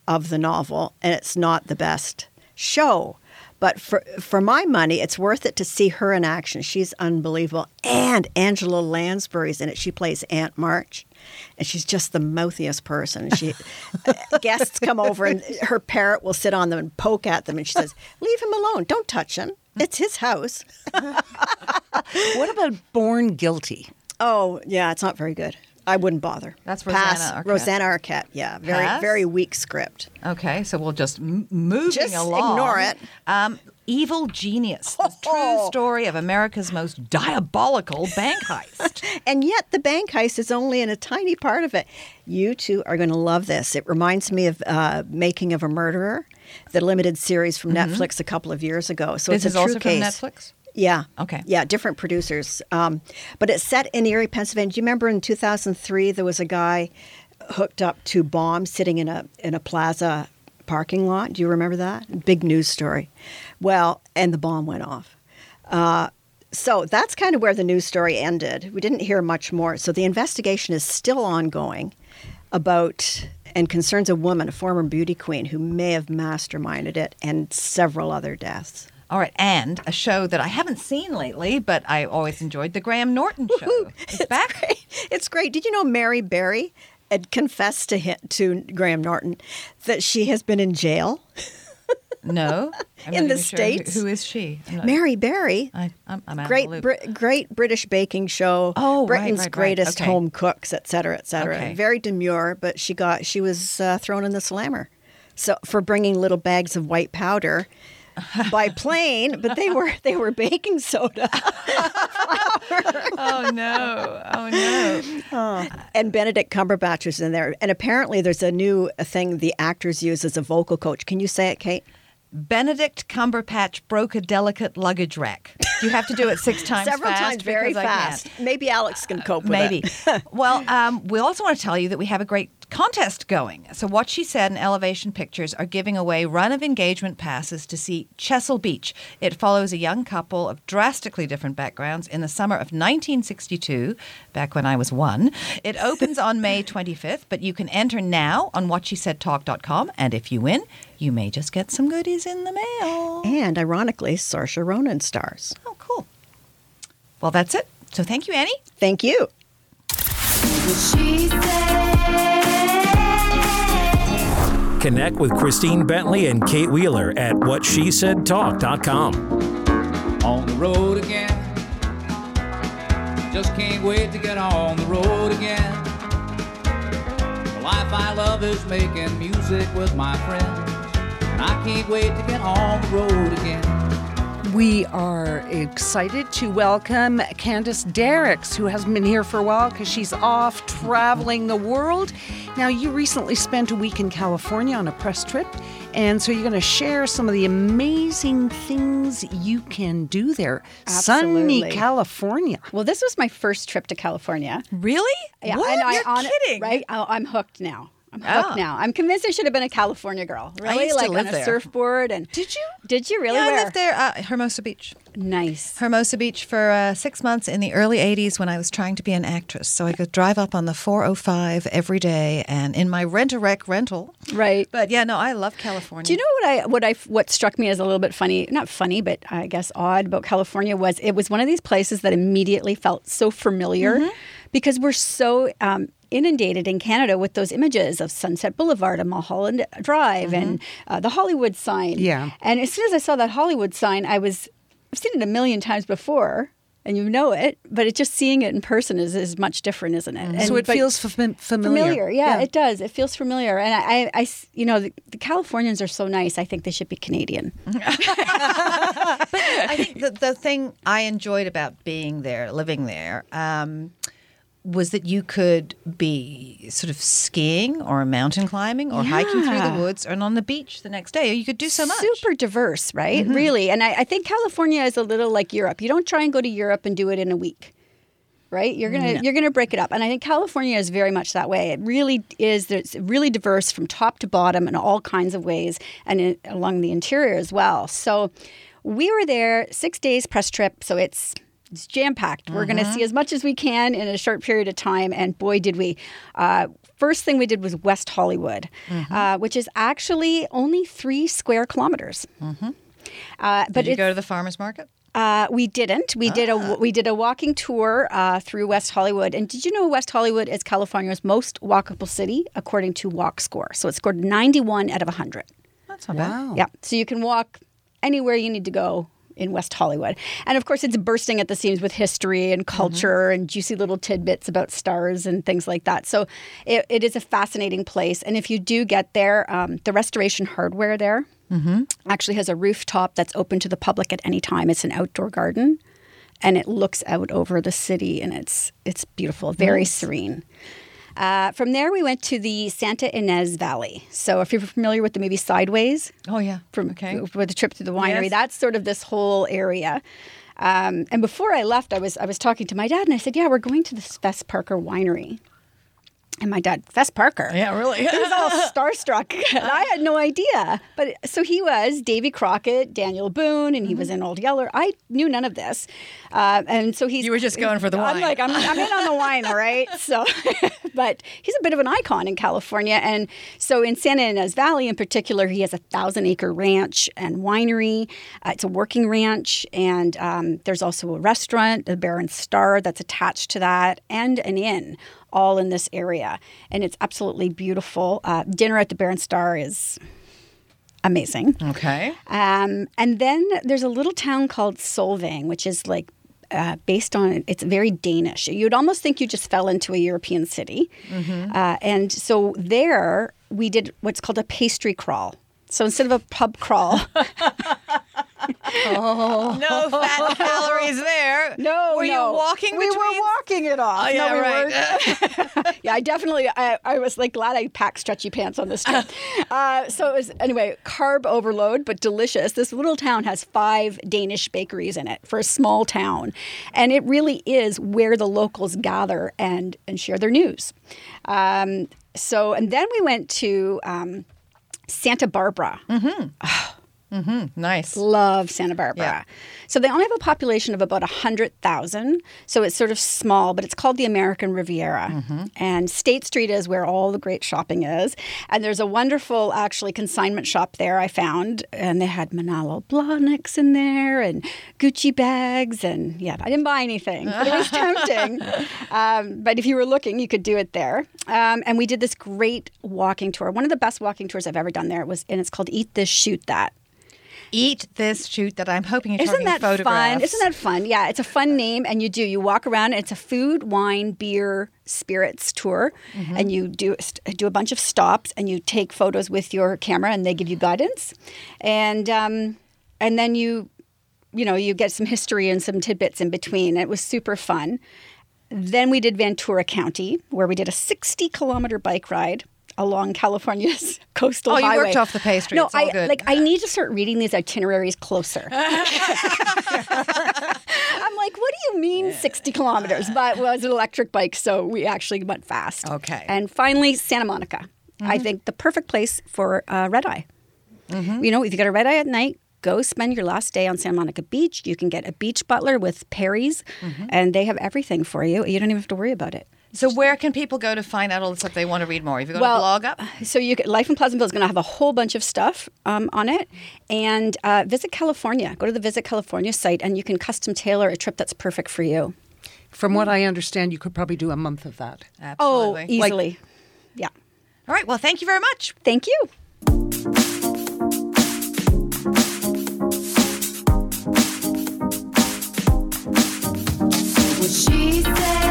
Speaker 10: of the novel, and it's not the best show. But for for my money, it's worth it to see her in action. She's unbelievable, and Angela Lansbury's in it. She plays Aunt March, and she's just the mouthiest person. She uh, guests come over, and her parrot will sit on them and poke at them, and she says, "Leave him alone. Don't touch him. It's his house." [laughs]
Speaker 1: What about Born Guilty?
Speaker 10: Oh, yeah, it's not very good. I wouldn't bother.
Speaker 2: That's
Speaker 10: Pass.
Speaker 2: Rosanna Arquette.
Speaker 10: Rosanna Arquette. Yeah, very
Speaker 2: Pass?
Speaker 10: very weak script.
Speaker 2: Okay, so we'll just m- moving
Speaker 10: Just
Speaker 2: along.
Speaker 10: ignore it.
Speaker 2: Um, Evil Genius, the true story of America's most diabolical bank heist. [laughs]
Speaker 10: And yet, the bank heist is only in a tiny part of it. You two are going to love this. It reminds me of uh, Making of a Murderer, the limited series from Netflix a couple of years ago. So
Speaker 2: this
Speaker 10: it's
Speaker 2: is
Speaker 10: a true
Speaker 2: also
Speaker 10: case.
Speaker 2: from Netflix.
Speaker 10: Yeah.
Speaker 2: Okay.
Speaker 10: Yeah, different producers. Um, but it's set in Erie, Pennsylvania. Do you remember in 2003 there was a guy hooked up to bombs sitting in a in a plaza parking lot? Do you remember that? Big news story. Well, and the bomb went off. Uh, so that's kind of where the news story ended. We didn't hear much more. So the investigation is still ongoing about and concerns a woman, a former beauty queen, who may have masterminded it, and several other deaths.
Speaker 2: All right, and a show that I haven't seen lately, but I always enjoyed, the Graham Norton Show. It's back.
Speaker 10: great. It's great. Did you know Mary Berry had confessed to him, to Graham Norton that she has been in jail? [laughs]
Speaker 2: No, I'm [laughs]
Speaker 10: In the
Speaker 2: sure who-
Speaker 10: States?
Speaker 2: who is she? Not-
Speaker 10: Mary Berry,
Speaker 2: I, I'm, I'm out
Speaker 10: great. Brit- great British baking show.
Speaker 2: Oh,
Speaker 10: Britain's
Speaker 2: right, right.
Speaker 10: greatest
Speaker 2: Okay.
Speaker 10: home cooks, et cetera, et cetera.
Speaker 2: Okay.
Speaker 10: Very demure, but she got she was uh, thrown in the slammer, so for bringing little bags of white powder. By plane, but they were they were baking soda.
Speaker 2: oh no! Oh no!
Speaker 10: and Benedict Cumberbatch was in there. And apparently, there's a new thing the actors use as a vocal coach. Can you say it, Kate?
Speaker 2: Benedict Cumberbatch broke a delicate luggage rack. You have to do it six times?
Speaker 10: Several times, very
Speaker 2: Because I can't.
Speaker 10: fast. Maybe Alex can cope with it. Maybe. [laughs]
Speaker 2: well, um, we also want to tell you that we have a great contest going. So, What She Said and Elevation Pictures are giving away run of engagement passes to see Chesil Beach. It follows a young couple of drastically different backgrounds in the summer of 1962, back when I was one. It [laughs] opens on May 25th, but you can enter now on whatshesaidtalk.com. And if you win, you may just get some goodies in the mail.
Speaker 10: And ironically, Saoirse Ronan stars.
Speaker 2: Oh, cool. Well, that's it. So, thank you, Annie.
Speaker 10: Thank you.
Speaker 3: Connect with Christine Bentley and Kate Wheeler at whatshesaidtalk.com.
Speaker 11: on the road again. Just can't wait to get on the road again. The life I love is making music with my friends. And I can't wait to get on the road again.
Speaker 1: We are excited to welcome Candace Derickx, who hasn't been here for a while because she's off traveling the world. Now, you recently spent a week in California on a press trip, and so you're going to share some of the amazing things you can do there.
Speaker 12: Absolutely.
Speaker 1: Sunny California.
Speaker 12: Well, this was my first trip to California.
Speaker 2: Really?
Speaker 12: Yeah,
Speaker 2: What?
Speaker 12: I
Speaker 2: You're
Speaker 12: on
Speaker 2: kidding.
Speaker 12: right? I, I'm hooked now. I'm hooked
Speaker 2: Oh.
Speaker 12: now. I'm convinced I should have been a California girl. Really, like on a
Speaker 2: there.
Speaker 12: surfboard. And
Speaker 2: Did you?
Speaker 12: Did you really?
Speaker 2: Yeah, I lived there, uh, Hermosa Beach.
Speaker 12: Nice.
Speaker 2: Hermosa Beach for uh, six months in the early 80s when I was trying to be an actress. So I could drive up on the 405 every day and in my rent a wreck rental.
Speaker 12: Right.
Speaker 2: But yeah, no, I love California.
Speaker 12: Do you know what I what I what struck me as a little bit funny, not funny, but I guess odd about California was it was one of these places that immediately felt so familiar
Speaker 2: Mm-hmm.
Speaker 12: because we're so um, inundated in Canada with those images of Sunset Boulevard and Mulholland Drive and
Speaker 2: Mm-hmm.
Speaker 12: uh, the Hollywood sign.
Speaker 1: Yeah.
Speaker 12: And as soon as I saw that Hollywood sign, I was I've seen it a million times before. And you know it, but it just seeing it in person is, is much different, isn't it? And,
Speaker 1: so it feels fam- familiar.
Speaker 12: familiar. Yeah, it does. It feels familiar, and I, I, you know, the, the Californians are so nice. I think they should be Canadian. [laughs]
Speaker 2: I think the, the thing I enjoyed about being there, living there, um, was that you could be sort of skiing or mountain climbing or hiking through the woods and on the beach the next day. You could do so much.
Speaker 12: Super diverse, right?
Speaker 1: Mm-hmm.
Speaker 12: Really, and I, I think California is a little like Europe. You don't try and go to Europe and do it in a week. Right, you're gonna you're gonna break it up, and I think California is very much that way. It really is. It's really diverse from top to bottom in all kinds of ways, and in, along the interior as well. So, we were there six days press trip. So it's it's jam packed. We're going to see as much as we can in a short period of time, and boy, did we! Uh, first thing we did was West Hollywood, uh, which is actually only three square kilometers. Uh, but
Speaker 2: Did you go to the farmer's market?
Speaker 12: uh, we didn't. We did a we did a walking tour uh, through West Hollywood. And did you know West Hollywood is California's most walkable city according to Walk Score? So it scored 91 out of 100.
Speaker 2: That's not bad.
Speaker 12: Yeah. So you can walk anywhere you need to go in West Hollywood. And of course, it's bursting at the seams with history and culture and juicy little tidbits about stars and things like that. So it, it is a fascinating place. And if you do get there, um, the restoration hardware there actually has a rooftop that's open to the public at any time. It's an outdoor garden. And it looks out over the city, and it's it's beautiful, very serene. Uh, from there, we went to the Santa Ynez Valley. So, if you're familiar with the movie Sideways,
Speaker 2: Oh, yeah.
Speaker 12: from
Speaker 2: okay.
Speaker 12: with the trip to the winery.
Speaker 2: Yes.
Speaker 12: That's sort of this whole area. Um, and before I left, I was I was talking to my dad, and I said, "Yeah, we're going to the Fess Parker Winery." And my dad, Fess Parker.
Speaker 2: Yeah, really.
Speaker 12: He was all [laughs] starstruck. And [laughs] I had no idea. But so he was Davy Crockett, Daniel Boone, and he was in Old Yeller. I knew none of this. Uh, and so he's.
Speaker 2: You were just going for the wine.
Speaker 12: I'm like, I'm, I'm in on the wine, all [laughs] right? So, but he's a bit of an icon in California. And so in Santa Ynez Valley in particular, he has a thousand acre ranch and winery. Uh, it's a working ranch. And um, there's also a restaurant, the Bear and Star, that's attached to that, and an inn all in this area. And it's absolutely beautiful. Uh, dinner at the Bear and Star is amazing.
Speaker 2: Okay.
Speaker 12: Um, and then there's a little town called Solvang, which is like uh, based on it's very Danish. You'd almost think you just fell into a European city. Uh, and so there we did what's called a pastry crawl. So instead of a pub crawl, [laughs] [laughs]
Speaker 2: No fat [laughs] calories there.
Speaker 12: no,
Speaker 2: Were
Speaker 12: no.
Speaker 2: you walking
Speaker 12: We
Speaker 2: between?
Speaker 12: were walking it off.
Speaker 2: Oh, yeah,
Speaker 12: no, we
Speaker 2: right. [laughs]
Speaker 12: yeah, I definitely. I, I was like glad I packed stretchy pants on this trip. uh, so it was anyway carb overload, but delicious. This little town has five Danish bakeries in it for a small town, and it really is where the locals gather and and share their news. Um, so and then we went to um, Santa Barbara.
Speaker 2: Nice.
Speaker 12: Love Santa Barbara.
Speaker 2: Yeah.
Speaker 12: So they only have a population of about 100,000. So it's sort of small, but it's called the American Riviera.
Speaker 2: Mm-hmm.
Speaker 12: And State Street is where all the great shopping is. And there's a wonderful, actually, consignment shop there I found. And they had Manolo Blahniks in there and Gucci bags. And yeah, I didn't buy anything, but it was [laughs] tempting. Um, but if you were looking, you could do it there. Um, and we did this great walking tour. One of the best walking tours I've ever done there was, and it's called Eat This, Shoot That.
Speaker 2: Eat this shoot that I'm hoping you're
Speaker 12: Isn't that fun? Isn't that fun? Yeah, it's a fun name, and you do. You walk around, and it's a food, wine, beer, spirits tour,
Speaker 2: Mm-hmm.
Speaker 12: and you do do a bunch of stops, and you take photos with your camera, and they give you guidance, and um, and then you, you know, you get some history and some tidbits in between. It was super fun. Then we did Ventura County, where we did a 60 kilometer bike ride along California's [laughs] coastal highway.
Speaker 2: Oh, you
Speaker 12: highway.
Speaker 2: worked off the pastry.
Speaker 12: No, I
Speaker 2: good.
Speaker 12: like. I need to start reading these itineraries closer. [laughs] [laughs] I'm like, what do you mean 60 kilometers? But it was an electric bike, so we actually went fast.
Speaker 2: Okay.
Speaker 12: And finally, Santa Monica. I think the perfect place for uh, red eye. You know, if you got a red eye at night, go spend your last day on Santa Monica Beach. You can get a beach butler with Perry's, and they have everything for you. You don't even have to worry about it.
Speaker 2: So where can people go to find out all the stuff they want to read more? Have you got
Speaker 12: Well,
Speaker 2: a blog up?
Speaker 12: So you can, Life in Pleasantville is going to have a whole bunch of stuff um, on it, and uh, visit California. Go to the Visit California site, and you can custom tailor a trip that's perfect for you.
Speaker 1: From what I understand, you could probably do a month of that.
Speaker 12: Oh,
Speaker 2: Absolutely.
Speaker 12: easily. yeah.
Speaker 2: All right. Well, thank you very much.
Speaker 12: Thank you.
Speaker 5: What she said.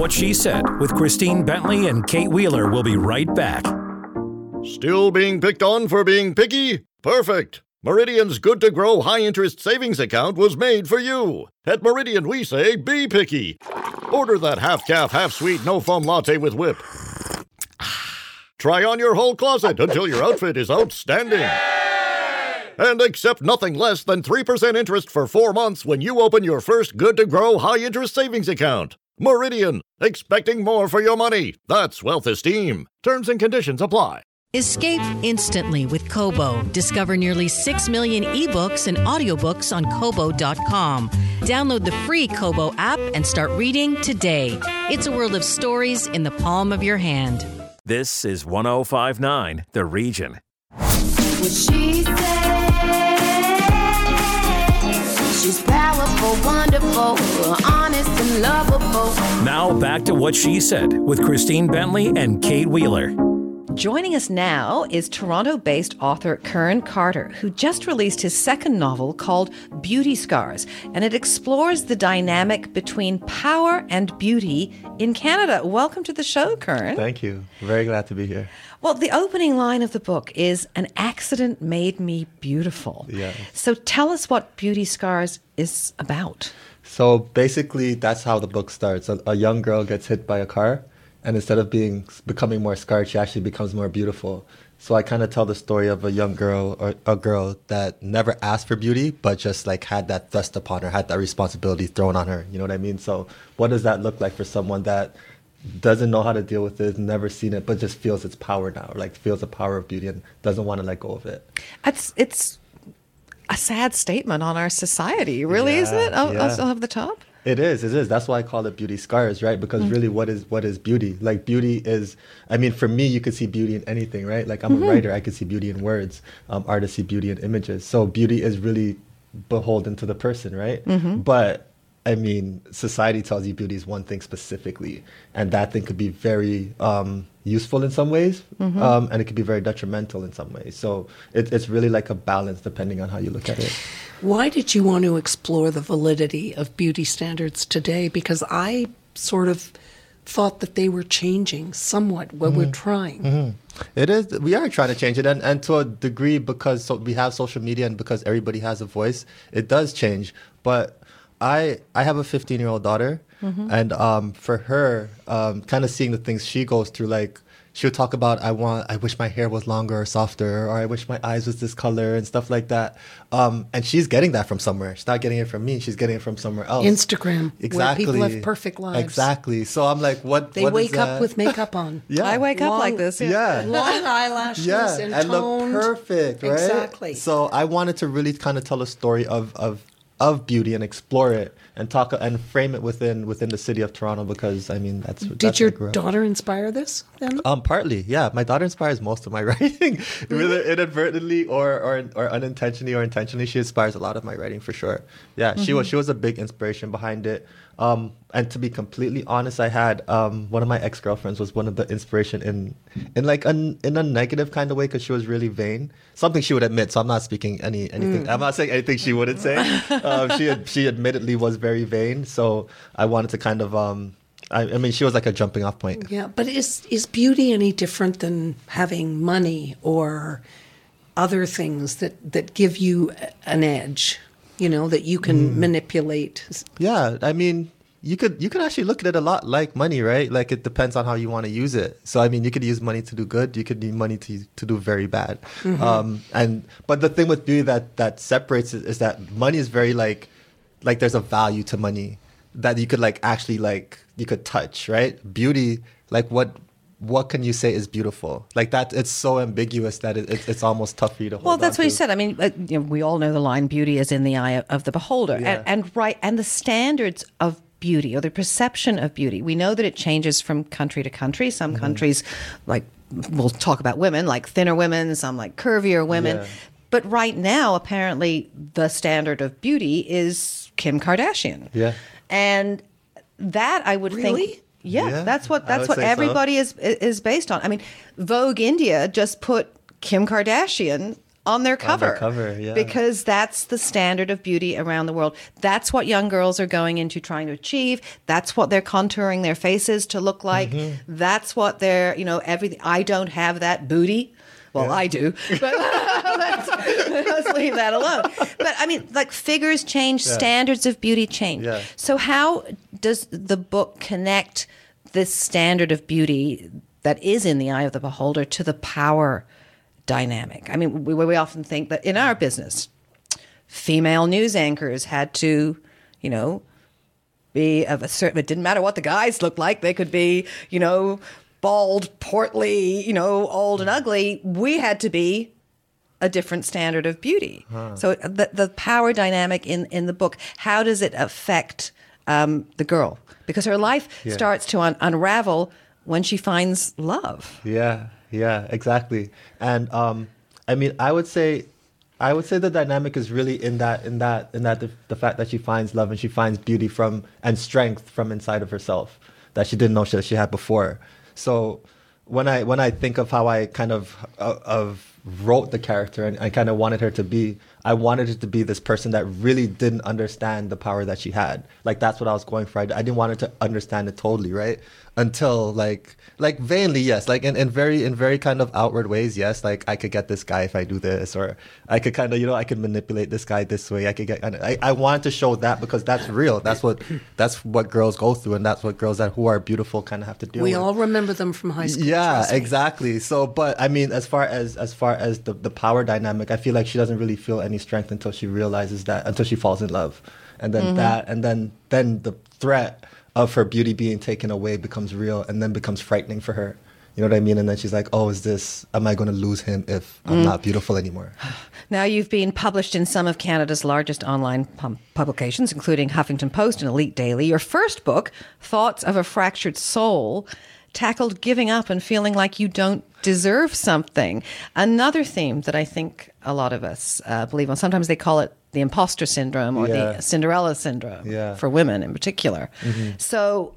Speaker 3: What She Said with Christine Bentley and Kate Wheeler will be right back.
Speaker 4: Still being picked on for being picky? Perfect. Meridian's good to grow high interest savings account was made for you. At Meridian, we say be picky. Order that half calf, half sweet, no foam latte with whip. Try on your whole closet until your outfit is outstanding. And accept nothing less than 3% interest for four months when you open your first good to grow high interest savings account. Meridian, expecting more for your money. That's wealth esteem. Terms and conditions apply.
Speaker 7: Escape instantly with Kobo. Discover nearly 6 million ebooks and audiobooks on Kobo.com. Download the free Kobo app and start reading today. It's a world of stories in the palm of your hand.
Speaker 3: This is 1059 The Region.
Speaker 5: What she said. She's wonderful, honest, and lovable.
Speaker 3: Now back to What She Said with Christine Bentley and Kate Wheeler.
Speaker 2: Joining us now is Toronto based author Kern Carter, who just released his second novel called Beauty Scars, and it explores the dynamic between power and beauty in Canada. Welcome to the show, Kern.
Speaker 13: Thank you. Very glad to be here.
Speaker 2: Well, the opening line of the book is An accident made me beautiful.
Speaker 13: Yeah.
Speaker 2: So tell us what Beauty Scars is about.
Speaker 13: So basically, that's how the book starts. A, a young girl gets hit by a car, and instead of being becoming more scarred, she actually becomes more beautiful. So I kind of tell the story of a young girl or a girl that never asked for beauty, but just like had that thrust upon her, had that responsibility thrown on her. You know what I mean? So what does that look like for someone that doesn't know how to deal with it, never seen it, but just feels its power now, like feels the power of beauty and doesn't want to let go of it?
Speaker 2: It's it's a sad statement on our society, really, isn't it? I'll,
Speaker 13: yeah.
Speaker 2: I'll have the top.
Speaker 13: It is. It is. That's why I call it beauty scars, right? Because
Speaker 2: Mm.
Speaker 13: really, what is what is beauty? Like beauty is. I mean, for me, you could see beauty in anything, right? Like I'm
Speaker 2: Mhm.
Speaker 13: a writer. I could see beauty in words. Um, artists see beauty in images. So beauty is really beholden to the person, right?
Speaker 2: Mhm.
Speaker 13: But I mean, society tells you beauty is one thing specifically, and that thing could be very um, useful in some ways,
Speaker 14: Mhm.
Speaker 13: um, and it could be very detrimental in some ways. So it, it's really like a balance depending on how you look at it.
Speaker 14: Why did you want to explore the validity of beauty standards today? Because I sort of thought that they were changing somewhat what we're trying.
Speaker 13: Mhm. It is. We are trying to change it, and, and to a degree, because so we have social media and because everybody has a voice, it does change. But I I have a 15 year old daughter,
Speaker 14: Mhm.
Speaker 13: and um, for her, um, kind of seeing the things she goes through, like she'll talk about, I want, I wish my hair was longer or softer, or I wish my eyes was this color and stuff like that. Um, and she's getting that from somewhere. She's not getting it from me. She's getting it from somewhere else.
Speaker 14: Instagram, where
Speaker 13: Exactly.
Speaker 14: people have perfect lives.
Speaker 13: Exactly. So I'm like, what?
Speaker 14: They
Speaker 13: what is
Speaker 14: wake up
Speaker 13: that?
Speaker 14: with makeup [laughs] on.
Speaker 13: Yeah.
Speaker 2: I wake up like
Speaker 14: Long-
Speaker 2: this.
Speaker 13: Yeah.
Speaker 14: Long eyelashes
Speaker 13: yeah,
Speaker 14: and,
Speaker 13: and
Speaker 14: toned.
Speaker 13: look perfect, right?
Speaker 14: Exactly.
Speaker 13: So I wanted to really kind of tell a story of of of beauty and explore it and talk and frame it within within the city of Toronto because I mean that's
Speaker 14: Did
Speaker 13: that's
Speaker 14: your
Speaker 13: where I grew up.
Speaker 14: daughter inspire this then?
Speaker 13: Um, partly, yeah. My daughter inspires most of my [laughs] writing, whether inadvertently or, or or unintentionally or intentionally. She inspires a lot of my writing for sure. Yeah, she was she was a big inspiration behind it. Um, and to be completely honest, I had um, one of my ex girlfriends was one of the inspiration in in like an in a negative kind of way because she was really vain. Something she would admit. So I'm not speaking any anything.
Speaker 14: Mm.
Speaker 13: I'm not saying anything she wouldn't say. [laughs] um, she had, she admittedly was very vain. So I wanted to kind of um, I, I mean she was like a jumping off point.
Speaker 14: Yeah, but is is beauty any different than having money or other things that that give you an edge? You know that you can manipulate.
Speaker 13: Yeah, I mean, you could you could actually look at it a lot like money, right? Like it depends on how you want to use it. So I mean, you could use money to do good. You could use money to to do very bad.
Speaker 14: Mhm.
Speaker 13: Um, and but the thing with beauty that that separates it is that money is very like like there's a value to money that you could like actually like you could touch, right? Beauty, like what what can you say is beautiful? Like that, it's so ambiguous that it, it's it's almost tough for you to hold.
Speaker 2: Well, that's
Speaker 13: on
Speaker 2: what you said. I mean, uh, you know, we all know the line "beauty is in the eye of the beholder,"
Speaker 13: Yeah.
Speaker 2: and, and right, and the standards of beauty or the perception of beauty. We know that it changes from country to country. Some
Speaker 13: Mm-hmm.
Speaker 2: countries, like we'll talk about women, like thinner women. Some like curvier women.
Speaker 13: Yeah.
Speaker 2: But right now, apparently, the standard of beauty is Kim Kardashian,
Speaker 13: Yeah.
Speaker 2: and that I would
Speaker 14: Really?
Speaker 2: think. Yeah,
Speaker 13: Yeah,
Speaker 2: that's what that's what
Speaker 13: say so.
Speaker 2: everybody is is based on. I mean, Vogue India just put Kim Kardashian on their
Speaker 13: On
Speaker 2: cover.
Speaker 13: their cover, yeah.
Speaker 2: Because that's the standard of beauty around the world. That's what young girls are going into trying to achieve. That's what they're contouring their faces to look like.
Speaker 13: Mm-hmm.
Speaker 2: That's what they're, you know, everything. I don't have that booty. Well, I do, but [laughs] let's, let's leave that alone. But I mean, like figures change,
Speaker 13: Yeah.
Speaker 2: standards of beauty change.
Speaker 13: Yeah.
Speaker 2: So how does the book connect this standard of beauty that is in the eye of the beholder to the power dynamic? I mean, we, we often think that in our business, female news anchors had to, you know, be of a certain. It didn't matter what the guys looked like; they could be, you know, bald, portly, you know, old and ugly. We had to be a different standard of beauty. So the the power dynamic in in the book, how does it affect um, the girl? Because her life
Speaker 13: Yeah.
Speaker 2: starts to un- unravel when she finds love.
Speaker 13: Yeah, yeah, exactly. And um, I mean, I would say, I would say the dynamic is really in that, in that, in that the, the fact that she finds love and she finds beauty from and strength from inside of herself that she didn't know she, she had before. So when I when I think of how I kind of uh, of wrote the character and I kind of wanted her to be, I wanted her to be this person that really didn't understand the power that she had. Like that's what I was going for. I, I didn't want her to understand it totally, right? Until like like vainly, yes, like in, in very in very kind of outward ways, yes. Like I could get this guy if I do this, or I could kind of you know I could manipulate this guy this way. I could get. I, I wanted to show that because that's real. That's what [clears throat] that's what girls go through, and that's what girls that who are beautiful kind of have to do
Speaker 14: We
Speaker 13: with.
Speaker 14: all remember them from high school.
Speaker 13: Yeah, exactly. So, but I mean, as far as as far as the the power dynamic, I feel like she doesn't really feel any strength until she realizes that until she falls in love, and then mm-hmm. that, and then then the threat of her beauty being taken away becomes real, and then becomes frightening for her. You know what I mean? And then she's like, "Oh, is this? Am I going to lose him if I'm not beautiful anymore?" [sighs]
Speaker 2: Now, you've been published in some of Canada's largest online publications, including Huffington Post and Elite Daily. Your first book, Thoughts of a Fractured Soul, tackled giving up and feeling like you don't deserve something. Another theme that I think a lot of us uh, believe on. Sometimes they call it the imposter syndrome or
Speaker 13: Yeah.
Speaker 2: the Cinderella syndrome
Speaker 13: Yeah.
Speaker 2: for women in particular. So,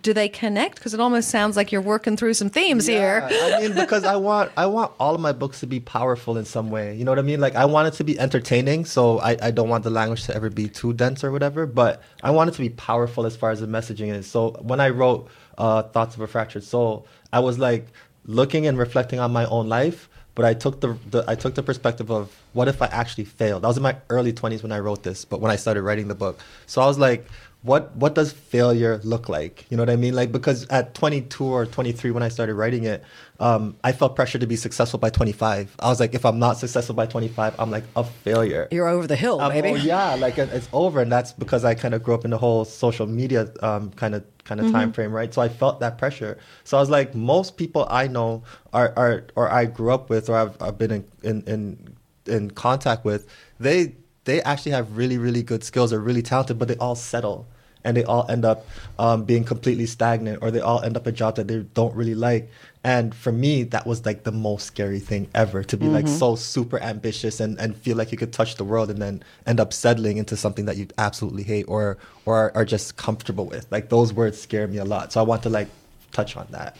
Speaker 2: do they connect? Because it almost sounds like you're working through some themes here.
Speaker 13: I mean, [laughs] because I want I want all of my books to be powerful in some way. You know what I mean? Like I want it to be entertaining, so I, I don't want the language to ever be too dense or whatever. But I want it to be powerful as far as the messaging is. So when I wrote uh, Thoughts of a Fractured Soul, I was like looking and reflecting on my own life. But I took the, the I took the perspective of what if I actually failed. I was in my early twenties when I wrote this, but when I started writing the book, so I was like, what what does failure look like? You know what I mean? Like because at 22 or 23 when I started writing it, um, I felt pressure to be successful by 25. I was like, if I'm not successful by 25, I'm like a failure.
Speaker 2: You're over the hill,
Speaker 13: Um,
Speaker 2: baby.
Speaker 13: oh, yeah, like it's over, and that's because I kind of grew up in the whole social media um, kind of kind of time frame, right? So I felt that pressure. So I was like, most people I know are are or I grew up with, or I've, I've been in, in in in contact with, they they actually have really really good skills, are really talented, but they all settle. and they all end up um, being completely stagnant or they all end up a job that they don't really like. And for me, that was like the most scary thing ever to be like
Speaker 15: Mhm.
Speaker 13: so super ambitious and, and feel like you could touch the world and then end up settling into something that you absolutely hate or or are, are just comfortable with. Like those words scare me a lot. So I want to like touch on that.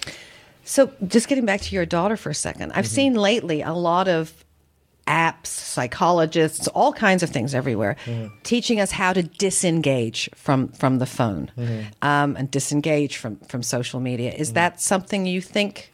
Speaker 2: So, just getting back to your daughter for a second, I've seen lately a lot of apps, psychologists, all kinds of things everywhere, mm-hmm. teaching us how to disengage from from the phone mm-hmm. um, and disengage from from social media. Is mm-hmm. that something you think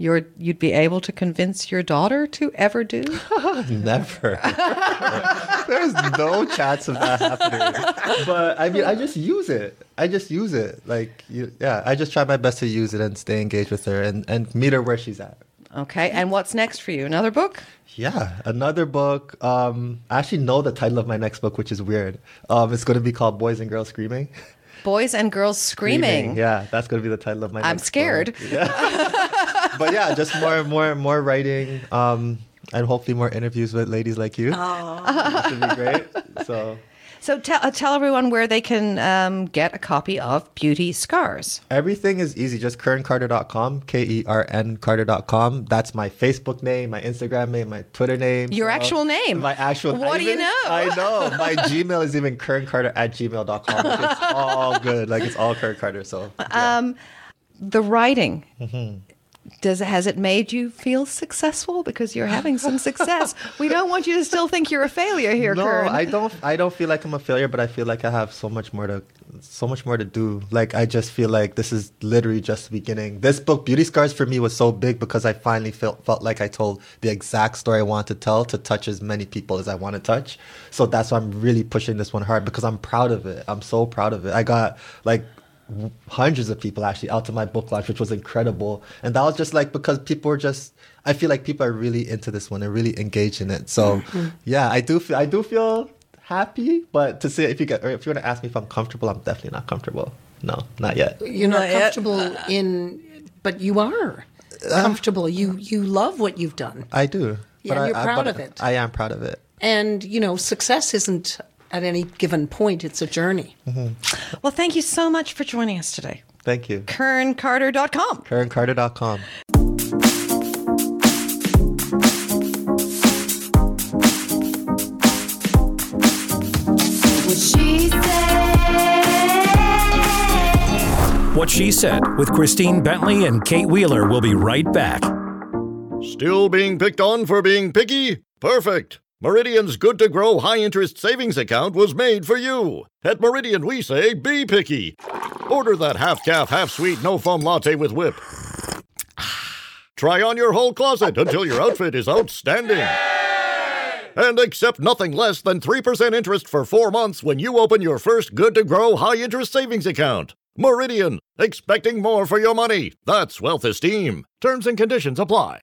Speaker 2: you're you'd be able to convince your daughter to ever do? [laughs]
Speaker 13: Never. [laughs] There's no chance of that happening. But I mean, I just use it. I just use it. Like, you, yeah, I just try my best to use it and stay engaged with her and, and meet her where she's at.
Speaker 2: Okay, and what's next for you? Another book?
Speaker 13: Yeah, another book. Um, I actually know the title of my next book, which is weird. Um, it's going to be called Boys and Girls Screaming.
Speaker 2: Boys and girls screaming.
Speaker 13: Yeah, that's going to be the title of my.
Speaker 2: Book.
Speaker 13: I'm
Speaker 2: scared.
Speaker 13: Yeah. [laughs] but yeah, just more, more, more writing, um, and hopefully more interviews with ladies like you.
Speaker 2: Oh.
Speaker 13: Which would be great. So.
Speaker 2: So tell uh, tell everyone where they can um, get a copy of Beauty Scars.
Speaker 13: Everything is easy. Just kerncarter.com, K E R N Carter.com. That's my Facebook name, my Instagram name, my Twitter name.
Speaker 2: Your
Speaker 13: So-
Speaker 2: actual name.
Speaker 13: My actual
Speaker 2: What
Speaker 13: I
Speaker 2: do you know?
Speaker 13: I know. [laughs] My Gmail is even kerncarter at gmail.com. It's all good. Like it's all Kern Carter. So
Speaker 2: Um, the writing
Speaker 13: Mhm.
Speaker 2: Does has it made you feel successful because you're having some success? we don't want you to still think you're a failure here,
Speaker 13: no,
Speaker 2: Kern.
Speaker 13: I don't. I don't feel like I'm a failure, but I feel like I have so much more to, so much more to do. Like I just feel like this is literally just the beginning. This book, Beauty Scars, for me was so big because I finally felt felt like I told the exact story I wanted to tell to touch as many people as I want to touch. So that's why I'm really pushing this one hard because I'm proud of it. I'm so proud of it. I got like hundreds of people actually out to my book launch, which was incredible. And that was just like because people were just. I feel like people are really into this one and really engaged in it. So
Speaker 14: Mhm.
Speaker 13: yeah, I do feel I do feel happy, but to say if you get or if you want to ask me if I'm comfortable, I'm definitely not comfortable. No, not yet.
Speaker 14: You're not comfortable in, but you are comfortable. You you love what you've done,
Speaker 13: I do.
Speaker 14: Yeah,
Speaker 13: but I,
Speaker 14: you're
Speaker 13: I-
Speaker 14: proud
Speaker 13: but
Speaker 14: of it.
Speaker 13: I am proud of it.
Speaker 14: and you know success isn't at any given point. It's a journey. Mm-hmm.
Speaker 2: well, thank you so much for joining us today.
Speaker 13: Thank you.
Speaker 2: KernCarter.com.
Speaker 13: KernCarter.com.
Speaker 5: What she said.
Speaker 3: What She Said with Christine Bentley and Kate Wheeler will be right back.
Speaker 4: Still being picked on for being picky? Perfect. Meridian's good to grow high interest savings account was made for you. At Meridian, we say be picky. Order that half calf, half sweet, no foam latte with whip. [sighs] Try on your whole closet until your outfit is outstanding. And accept nothing less than 3% interest for four months when you open your first good to grow high interest savings account. Meridian, expecting more for your money. That's wealth esteem. Terms and conditions apply.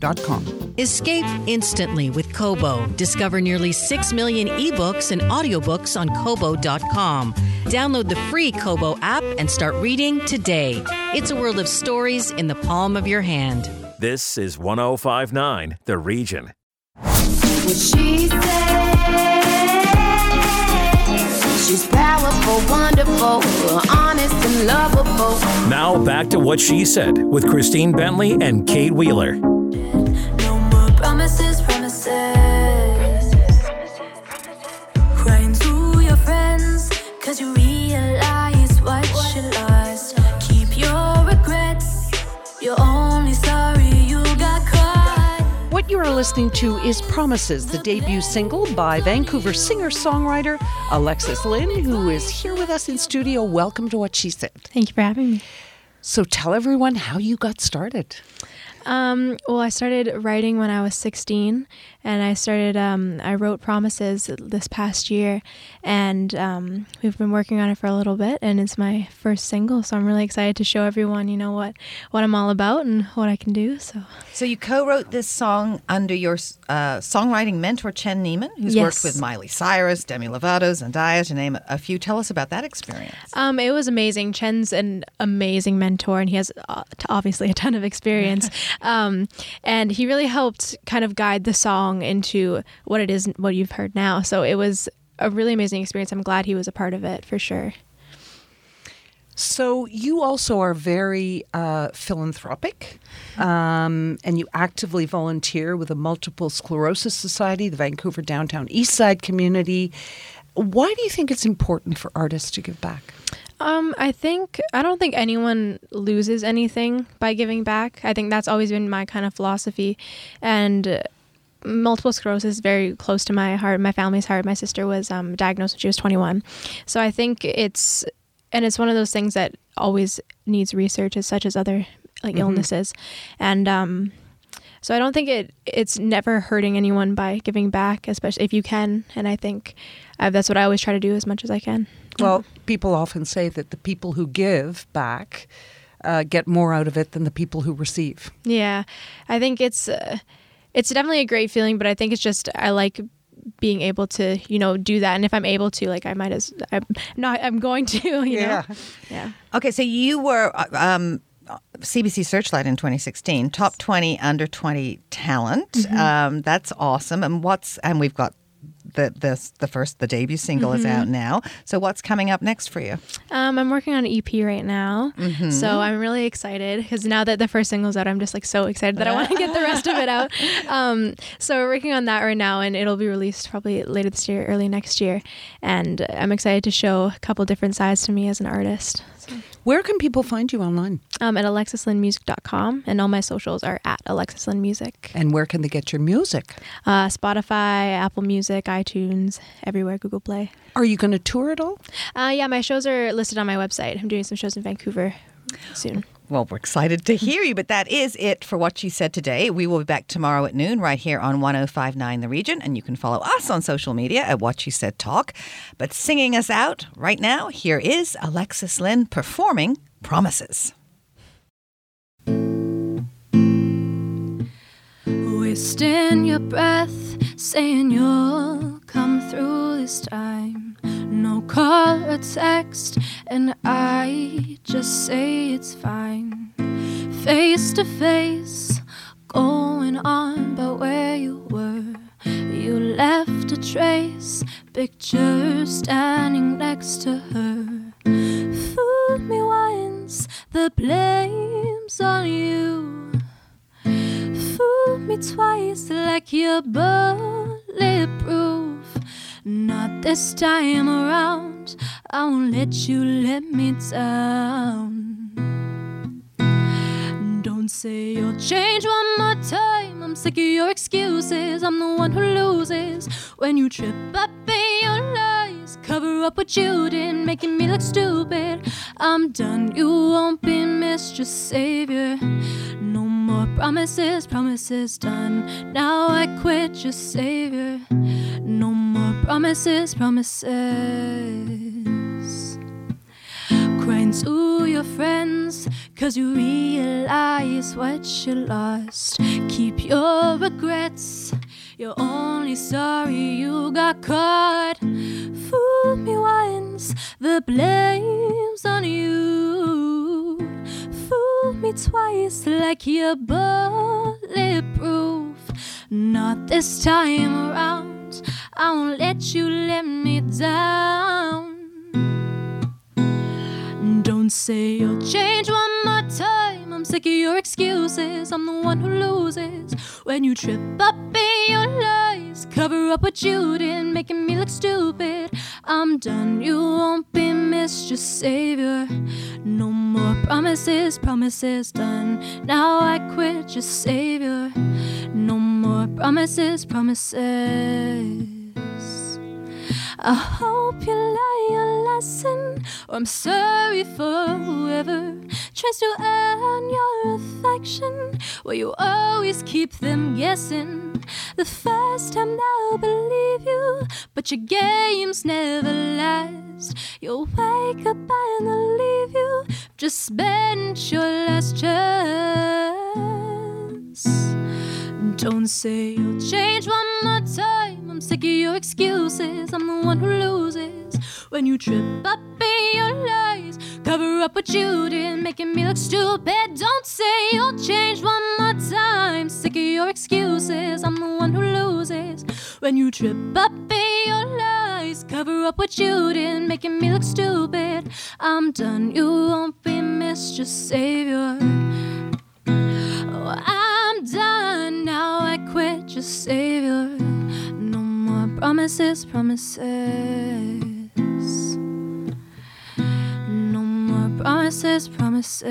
Speaker 1: kernsandco.com.
Speaker 7: Escape instantly with Kobo. Discover nearly 6 million ebooks and audiobooks on Kobo.com. Download the free Kobo app and start reading today. It's a world of stories in the palm of your hand.
Speaker 3: This is 1059 The Region.
Speaker 5: What she said. She's powerful, wonderful, honest and lovable.
Speaker 3: Now back to What She Said with Christine Bentley and Kate Wheeler.
Speaker 1: Are listening to is Promises, the debut single by Vancouver singer songwriter Alexis Lynn, who is here with us in studio. Welcome to What She Said.
Speaker 16: Thank you for having me.
Speaker 1: So tell everyone how you got started.
Speaker 15: Um, well, I started writing when I was 16, and I started. Um, I wrote Promises this past year, and um, we've been working on it for a little bit, and it's my first single. So I'm really excited to show everyone, you know, what what I'm all about and what I can do. So,
Speaker 2: So you co-wrote this song under your uh, songwriting mentor Chen Neeman, who's
Speaker 15: Yes.
Speaker 2: worked with Miley Cyrus, Demi Lovato, Zendaya, to name a few. Tell us about that experience.
Speaker 15: um, it was amazing. Chen's an amazing mentor, and he has uh, obviously a ton of experience. [laughs] um, and he really helped kind of guide the song into what it is, what you've heard now. So it was a really amazing experience. I'm glad he was a part of it for sure.
Speaker 1: So you also are very uh, philanthropic, um, and you actively volunteer with the Multiple Sclerosis Society, the Vancouver Downtown East Side community. Why do you think it's important for artists to give back?
Speaker 15: Um, I think I don't think anyone loses anything by giving back. I think that's always been my kind of philosophy, and uh, multiple sclerosis is very close to my heart, my family's heart. My sister was um, diagnosed when she was 21, so I think it's and it's one of those things that always needs research, as such as other like
Speaker 16: Mhm.
Speaker 15: illnesses, and um, so I don't think it it's never hurting anyone by giving back, especially if you can. And I think uh, that's what I always try to do as much as I can.
Speaker 1: Well, people often say that the people who give back uh, get more out of it than the people who receive.
Speaker 15: Yeah, I think it's uh, it's definitely a great feeling, but I think it's just I like being able to you know do that, and if I'm able to, like I might as I'm not I'm going to [laughs] you know yeah
Speaker 2: Okay, so you were uh, um, CBC Searchlight in 2016, top 20 under 20 talent.
Speaker 15: Mhm.
Speaker 2: Um, that's awesome. And what's and we've got the this the first the debut single is
Speaker 15: Mhm.
Speaker 2: out now. So what's coming up next for you?
Speaker 15: Um, I'm working on an EP right now,
Speaker 2: Mhm.
Speaker 15: so I'm really excited because now that the first single's out, I'm just like so excited that I want to get the rest of it out. [laughs] Um, so we're working on that right now, and it'll be released probably later this year, early next year. And I'm excited to show a couple different sides to me as an artist.
Speaker 1: Where can people find you online?
Speaker 15: Um, at alexislynnmusic.com, and all my socials are at alexislynnmusic.
Speaker 1: And where can they get your music?
Speaker 15: Uh, Spotify, Apple Music, iTunes, everywhere, Google Play.
Speaker 1: Are you going to tour at all?
Speaker 15: Uh, yeah, my shows are listed on my website. I'm doing some shows in Vancouver soon.
Speaker 2: Well, we're excited to hear you, but that is it for what she said today. We will be back tomorrow at noon right here on 1059 The Region, and you can follow us on social media at What She Said Talk. But singing us out right now, here is Alexis Lynn performing Promises.
Speaker 17: Wasting your breath, saying you'll come through this time. No call or text, and I just say it's fine. Face to face, going on about where you were. You left a trace, picture standing next to her. Fool me once, the blame's on you. Fool me twice like you're bulletproof. Not this time around. I won't let you let me down. Don't say you'll change one more time. I'm sick of your excuses. I'm the one who loses when you trip up in your lies. Cover up what you did, making me look stupid. I'm done. You won't be mistress savior. More promises, promises done. Now I quit your savior. No more promises, promises. Crying to your friends, cause you realize what you lost. Keep your regrets, you're only sorry you got caught. Fool me once, the blame's on you. Me twice, like you're bulletproof. Not this time around, I won't let you let me down. Don't say you'll change one more time. I'm sick of your excuses. I'm the one who loses when you trip up in your lies. Cover up what you did, making me look stupid. I'm done. You won't be mistress savior. No more promises, promises done. Now I quit your savior. No more promises, promises. I hope you learn your lesson, or I'm sorry for whoever tries to earn your affection. Well, you always keep them guessing. The first time they'll believe you, but your games never last. You'll wake up and they'll leave you, just spent your last chance. Don't say you'll change one more time. I'm sick of your excuses. I'm the one who loses when you trip up in your lies. Cover up what you did, making me look stupid. Don't say you'll change one more time. Sick of your excuses. I'm the one who loses when you trip up in your lies. Cover up what you did, making me look stupid. I'm done. You won't be missed. Just save your. Oh, I'm done now. I quit. Your. No more promises, promises. No more promises, promises.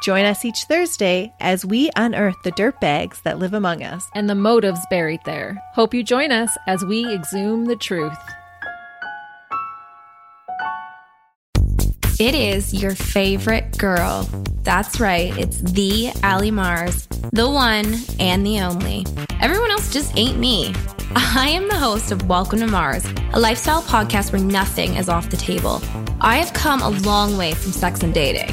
Speaker 18: Join us each Thursday as we unearth the dirt bags that live among us
Speaker 16: and the motives buried there. Hope you join us as we exhume the truth.
Speaker 19: It is your favorite girl. That's right, it's the Ally Mars, the one and the only. Everyone else just ain't me. I am the host of Welcome to Mars, a lifestyle podcast where nothing is off the table. I have come a long way from sex and dating